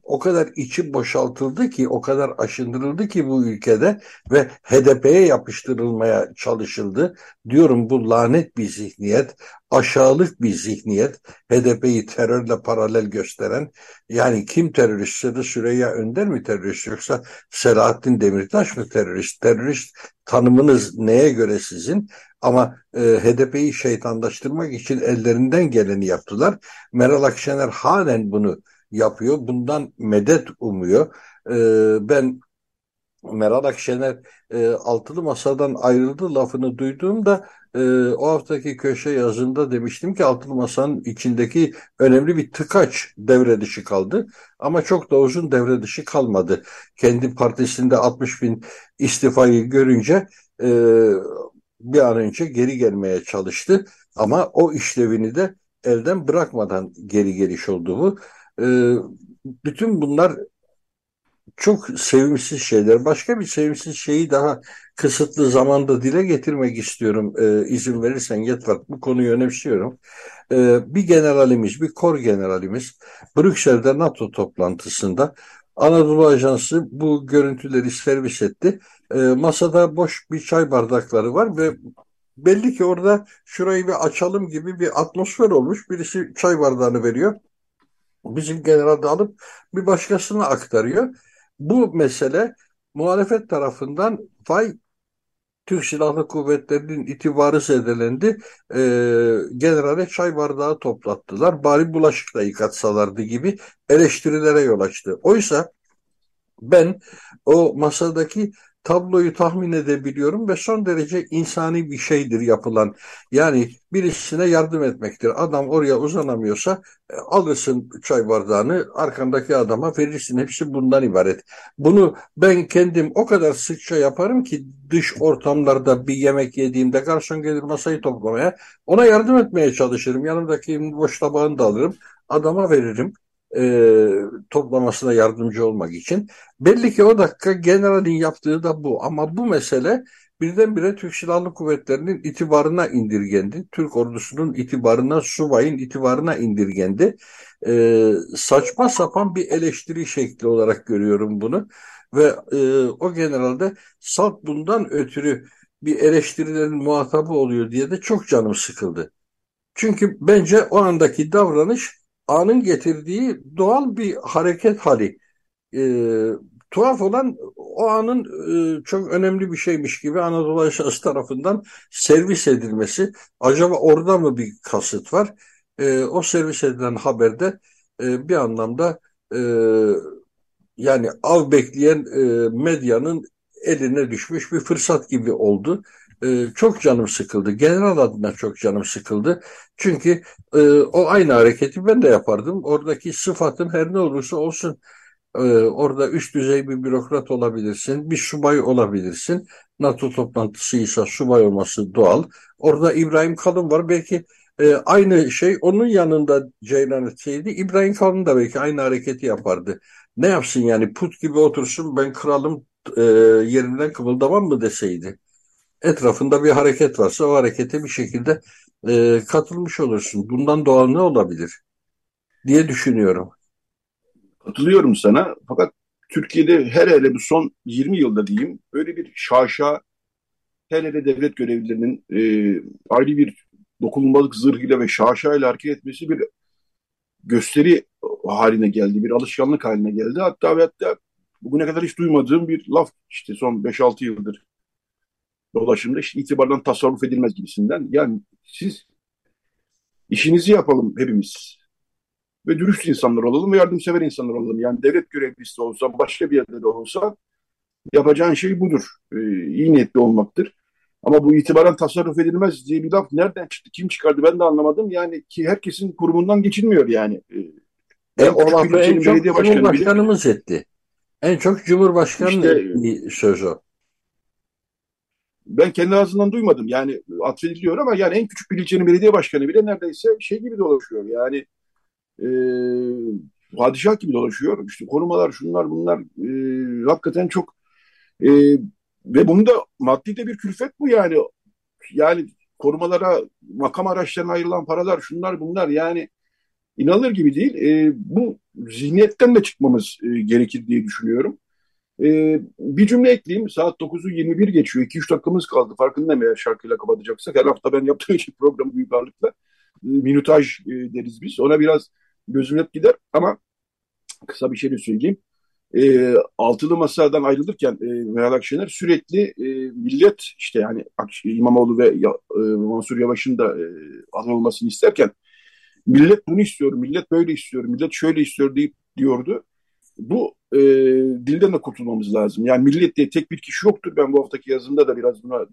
o kadar içi boşaltıldı ki, o kadar aşındırıldı ki bu ülkede ve HDP'ye yapıştırılmaya çalışıldı. Diyorum bu lanet bir zihniyet, aşağılık bir zihniyet, HDP'yi terörle paralel gösteren, yani kim teröristse de Süreyya Önder mi terörist yoksa Selahattin Demirtaş mı terörist? Terörist tanımınız neye göre sizin? Ama e, HDP'yi şeytanlaştırmak için ellerinden geleni yaptılar. Meral Akşener halen bunu yapıyor. Bundan medet umuyor. E, ben Meral Akşener e, altılı masadan ayrıldı lafını duyduğumda e, o haftaki köşe yazında demiştim ki altılı masanın içindeki önemli bir tıkaç devre dışı kaldı. Ama çok da uzun devre dışı kalmadı. Kendi partisinde 60 bin istifayı görünce e, bir an önce geri gelmeye çalıştı. Ama o işlevini de elden bırakmadan geri geliş oldu bu. E, bütün bunlar çok sevimsiz şeyler. Başka bir sevimsiz şeyi daha kısıtlı zamanda dile getirmek istiyorum. Ee, izin verirsen Yetvart bu konuyu önemsiyorum. Ee, bir generalimiz, bir kor generalimiz Brüksel'de NATO toplantısında Anadolu Ajansı bu görüntüleri servis etti. Ee, masada boş bir çay bardakları var ve belli ki orada şurayı bir açalım gibi bir atmosfer olmuş. Birisi çay bardağını veriyor. Bizim general alıp bir başkasına aktarıyor bu mesele muhalefet tarafından vay Türk Silahlı Kuvvetleri'nin itibarı zedelendi. E, generale çay bardağı toplattılar. Bari bulaşık da yıkatsalardı gibi eleştirilere yol açtı. Oysa ben o masadaki tabloyu tahmin edebiliyorum ve son derece insani bir şeydir yapılan. Yani birisine yardım etmektir. Adam oraya uzanamıyorsa e, alırsın çay bardağını arkandaki adama verirsin. Hepsi bundan ibaret. Bunu ben kendim o kadar sıkça yaparım ki dış ortamlarda bir yemek yediğimde garson gelir masayı toplamaya ona yardım etmeye çalışırım. Yanımdaki boş tabağını da alırım. Adama veririm e, toplamasına yardımcı olmak için. Belli ki o dakika generalin yaptığı da bu. Ama bu mesele birdenbire Türk Silahlı Kuvvetleri'nin itibarına indirgendi. Türk ordusunun itibarına, subayın itibarına indirgendi. E, saçma sapan bir eleştiri şekli olarak görüyorum bunu. Ve e, o generalde salt bundan ötürü bir eleştirilerin muhatabı oluyor diye de çok canım sıkıldı. Çünkü bence o andaki davranış anın getirdiği doğal bir hareket hali. E, tuhaf olan o anın e, çok önemli bir şeymiş gibi Anadolu Ajansı tarafından servis edilmesi. Acaba orada mı bir kasıt var? E, o servis edilen haberde e, bir anlamda e, yani av bekleyen e, medyanın eline düşmüş bir fırsat gibi oldu e, çok canım sıkıldı. General adına çok canım sıkıldı. Çünkü e, o aynı hareketi ben de yapardım. Oradaki sıfatın her ne olursa olsun e, orada üst düzey bir bürokrat olabilirsin, bir subay olabilirsin. NATO toplantısıysa subay olması doğal. Orada İbrahim Kalın var. Belki e, aynı şey onun yanında Ceylan etseydi İbrahim Kalın da belki aynı hareketi yapardı. Ne yapsın yani put gibi otursun ben kralım e, yerinden kımıldamam mı deseydi etrafında bir hareket varsa o harekete bir şekilde e, katılmış olursun. Bundan doğal ne olabilir diye düşünüyorum. Katılıyorum sana fakat Türkiye'de her hele bu son 20 yılda diyeyim böyle bir şaşa her hele devlet görevlilerinin e, ayrı bir dokunulmalık zırhıyla ve şaşayla hareket etmesi bir gösteri haline geldi, bir alışkanlık haline geldi. Hatta ve hatta bugüne kadar hiç duymadığım bir laf işte son 5-6 yıldır dolaşımda işte itibardan tasarruf edilmez gibisinden. Yani siz işinizi yapalım hepimiz. Ve dürüst insanlar olalım ve yardımsever insanlar olalım. Yani devlet görevlisi olsa, başka bir yerde de olsa yapacağın şey budur. Ee, iyi niyetli olmaktır. Ama bu itibaran tasarruf edilmez diye bir laf nereden çıktı? Kim çıkardı ben de anlamadım. Yani ki herkesin kurumundan geçilmiyor yani. Ee, e, o lafı en çok Cumhurbaşkanımız bile... etti. En çok Cumhurbaşkanı işte, söz o ben kendi ağzından duymadım. Yani atfediliyor ama yani en küçük bir ilçenin belediye başkanı bile neredeyse şey gibi dolaşıyor. Yani e, padişah gibi dolaşıyor. İşte korumalar şunlar bunlar e, hakikaten çok e, ve bunda maddi de bir külfet bu yani. Yani korumalara makam araçlarına ayrılan paralar şunlar bunlar yani inanılır gibi değil. E, bu zihniyetten de çıkmamız e, gerekir diye düşünüyorum. Ee, bir cümle ekleyeyim. Saat 9'u 21 geçiyor. 2-3 dakikamız kaldı. Farkında eğer şarkıyla kapatacaksak? Her hafta ben yaptığım için programı büyük ağırlıkla. E, minutaj e, deriz biz. Ona biraz gözüm hep gider ama kısa bir şey de söyleyeyim. E, altılı masadan ayrılırken e, Meral Akşener sürekli e, millet işte yani İmamoğlu ve e, Mansur Yavaş'ın da e, aday olmasını isterken millet bunu istiyor, millet böyle istiyor, millet şöyle istiyor deyip diyordu. Bu e, dilden de kurtulmamız lazım. Yani millet diye tek bir kişi yoktur. Ben bu haftaki yazımda da biraz buna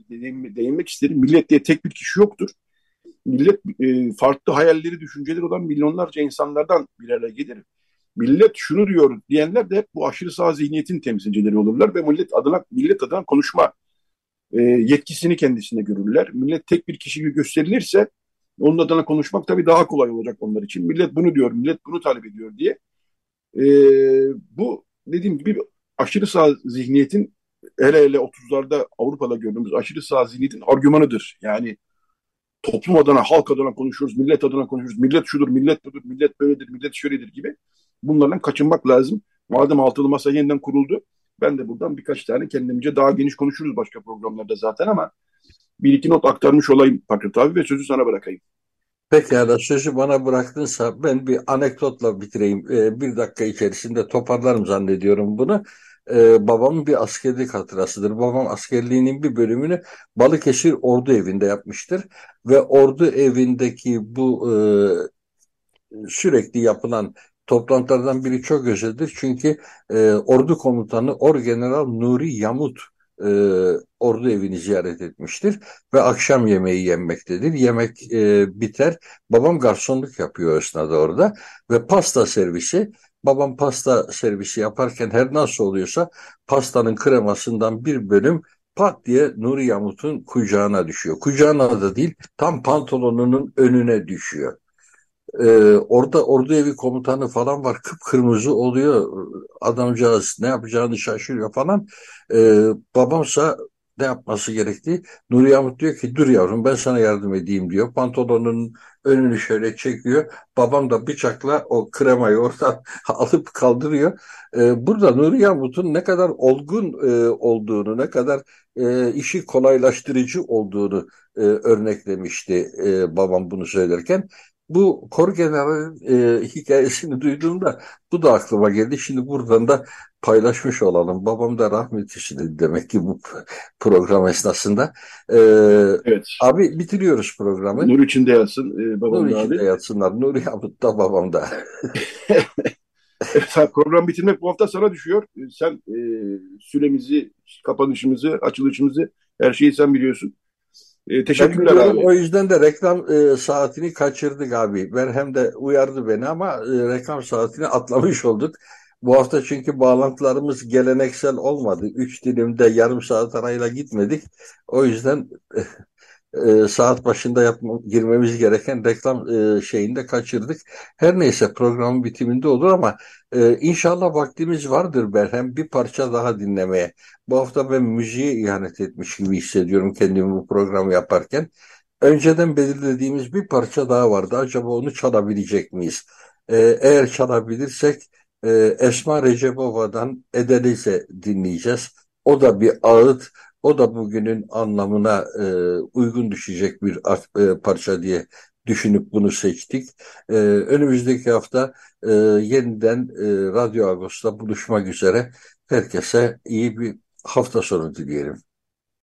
değinmek isterim. Millet diye tek bir kişi yoktur. Millet e, farklı hayalleri, düşünceleri olan milyonlarca insanlardan bir araya gelir. Millet şunu diyor diyenler de hep bu aşırı sağ zihniyetin temsilcileri olurlar ve millet adına millet adına konuşma e, yetkisini kendisinde görürler. Millet tek bir kişi gibi gösterilirse onun adına konuşmak tabii daha kolay olacak onlar için. Millet bunu diyor, millet bunu talep ediyor diye. E, bu dediğim gibi aşırı sağ zihniyetin hele hele 30'larda Avrupa'da gördüğümüz aşırı sağ zihniyetin argümanıdır. Yani toplum adına, halk adına konuşuyoruz, millet adına konuşuyoruz. Millet şudur, millet budur, millet böyledir, millet şöyledir gibi. Bunlardan kaçınmak lazım. Madem altılı masa yeniden kuruldu, ben de buradan birkaç tane kendimce daha geniş konuşuruz başka programlarda zaten ama bir iki not aktarmış olayım Fakret abi ve sözü sana bırakayım. Pekala sözü bana bıraktınsa ben bir anekdotla bitireyim. Ee, bir dakika içerisinde toparlarım zannediyorum bunu. Ee, babamın bir askerlik hatırasıdır. Babam askerliğinin bir bölümünü Balıkesir Ordu Evi'nde yapmıştır. Ve Ordu Evi'ndeki bu e, sürekli yapılan toplantılardan biri çok özeldir. Çünkü e, ordu komutanı Orgeneral Nuri Yamut e, ordu evini ziyaret etmiştir ve akşam yemeği yenmektedir. Yemek e, biter. Babam garsonluk yapıyor esnada orada ve pasta servisi babam pasta servisi yaparken her nasıl oluyorsa pastanın kremasından bir bölüm pat diye Nuri Yamut'un kucağına düşüyor. Kucağına da değil tam pantolonunun önüne düşüyor. Ee, orada ordu evi komutanı falan var. Kıpkırmızı oluyor. Adamcağız ne yapacağını şaşırıyor falan. Ee, babamsa ne yapması gerektiği? Nuri Yahmut diyor ki dur yavrum ben sana yardım edeyim diyor. Pantolonun önünü şöyle çekiyor. Babam da bıçakla o kremayı oradan (laughs) alıp kaldırıyor. Ee, burada Nuri Yahmut'un ne kadar olgun e, olduğunu ne kadar e, işi kolaylaştırıcı olduğunu e, örneklemişti e, babam bunu söylerken bu kor generalin e, hikayesini duyduğumda bu da aklıma geldi. Şimdi buradan da paylaşmış olalım. Babam da rahmet işini demek ki bu program esnasında. E, evet. Abi bitiriyoruz programı. Nur içinde yatsın e, babam Nur içinde abi. yatsınlar. Nur Yahmut da babam da. (laughs) evet, program bitirmek bu hafta sana düşüyor. Sen e, süremizi, kapanışımızı, açılışımızı her şeyi sen biliyorsun. E, teşekkürler abi. O yüzden de reklam e, saatini kaçırdık abi. Ben hem de uyardı beni ama e, reklam saatini atlamış olduk. Bu hafta çünkü bağlantılarımız geleneksel olmadı. Üç dilimde yarım saat arayla gitmedik. O yüzden e, saat başında yapma, girmemiz gereken reklam e, şeyinde kaçırdık. Her neyse programın bitiminde olur ama e, inşallah vaktimiz vardır Berhem bir parça daha dinlemeye. Bu hafta ben müziğe ihanet etmiş gibi hissediyorum kendimi bu programı yaparken. Önceden belirlediğimiz bir parça daha vardı. Acaba onu çalabilecek miyiz? E, eğer çalabilirsek e, Esma Recepova'dan Edelize dinleyeceğiz. O da bir ağıt o da bugünün anlamına e, uygun düşecek bir e, parça diye düşünüp bunu seçtik. E, önümüzdeki hafta e, yeniden e, Radyo Agos'ta buluşmak üzere. Herkese iyi bir hafta sonu dileyelim.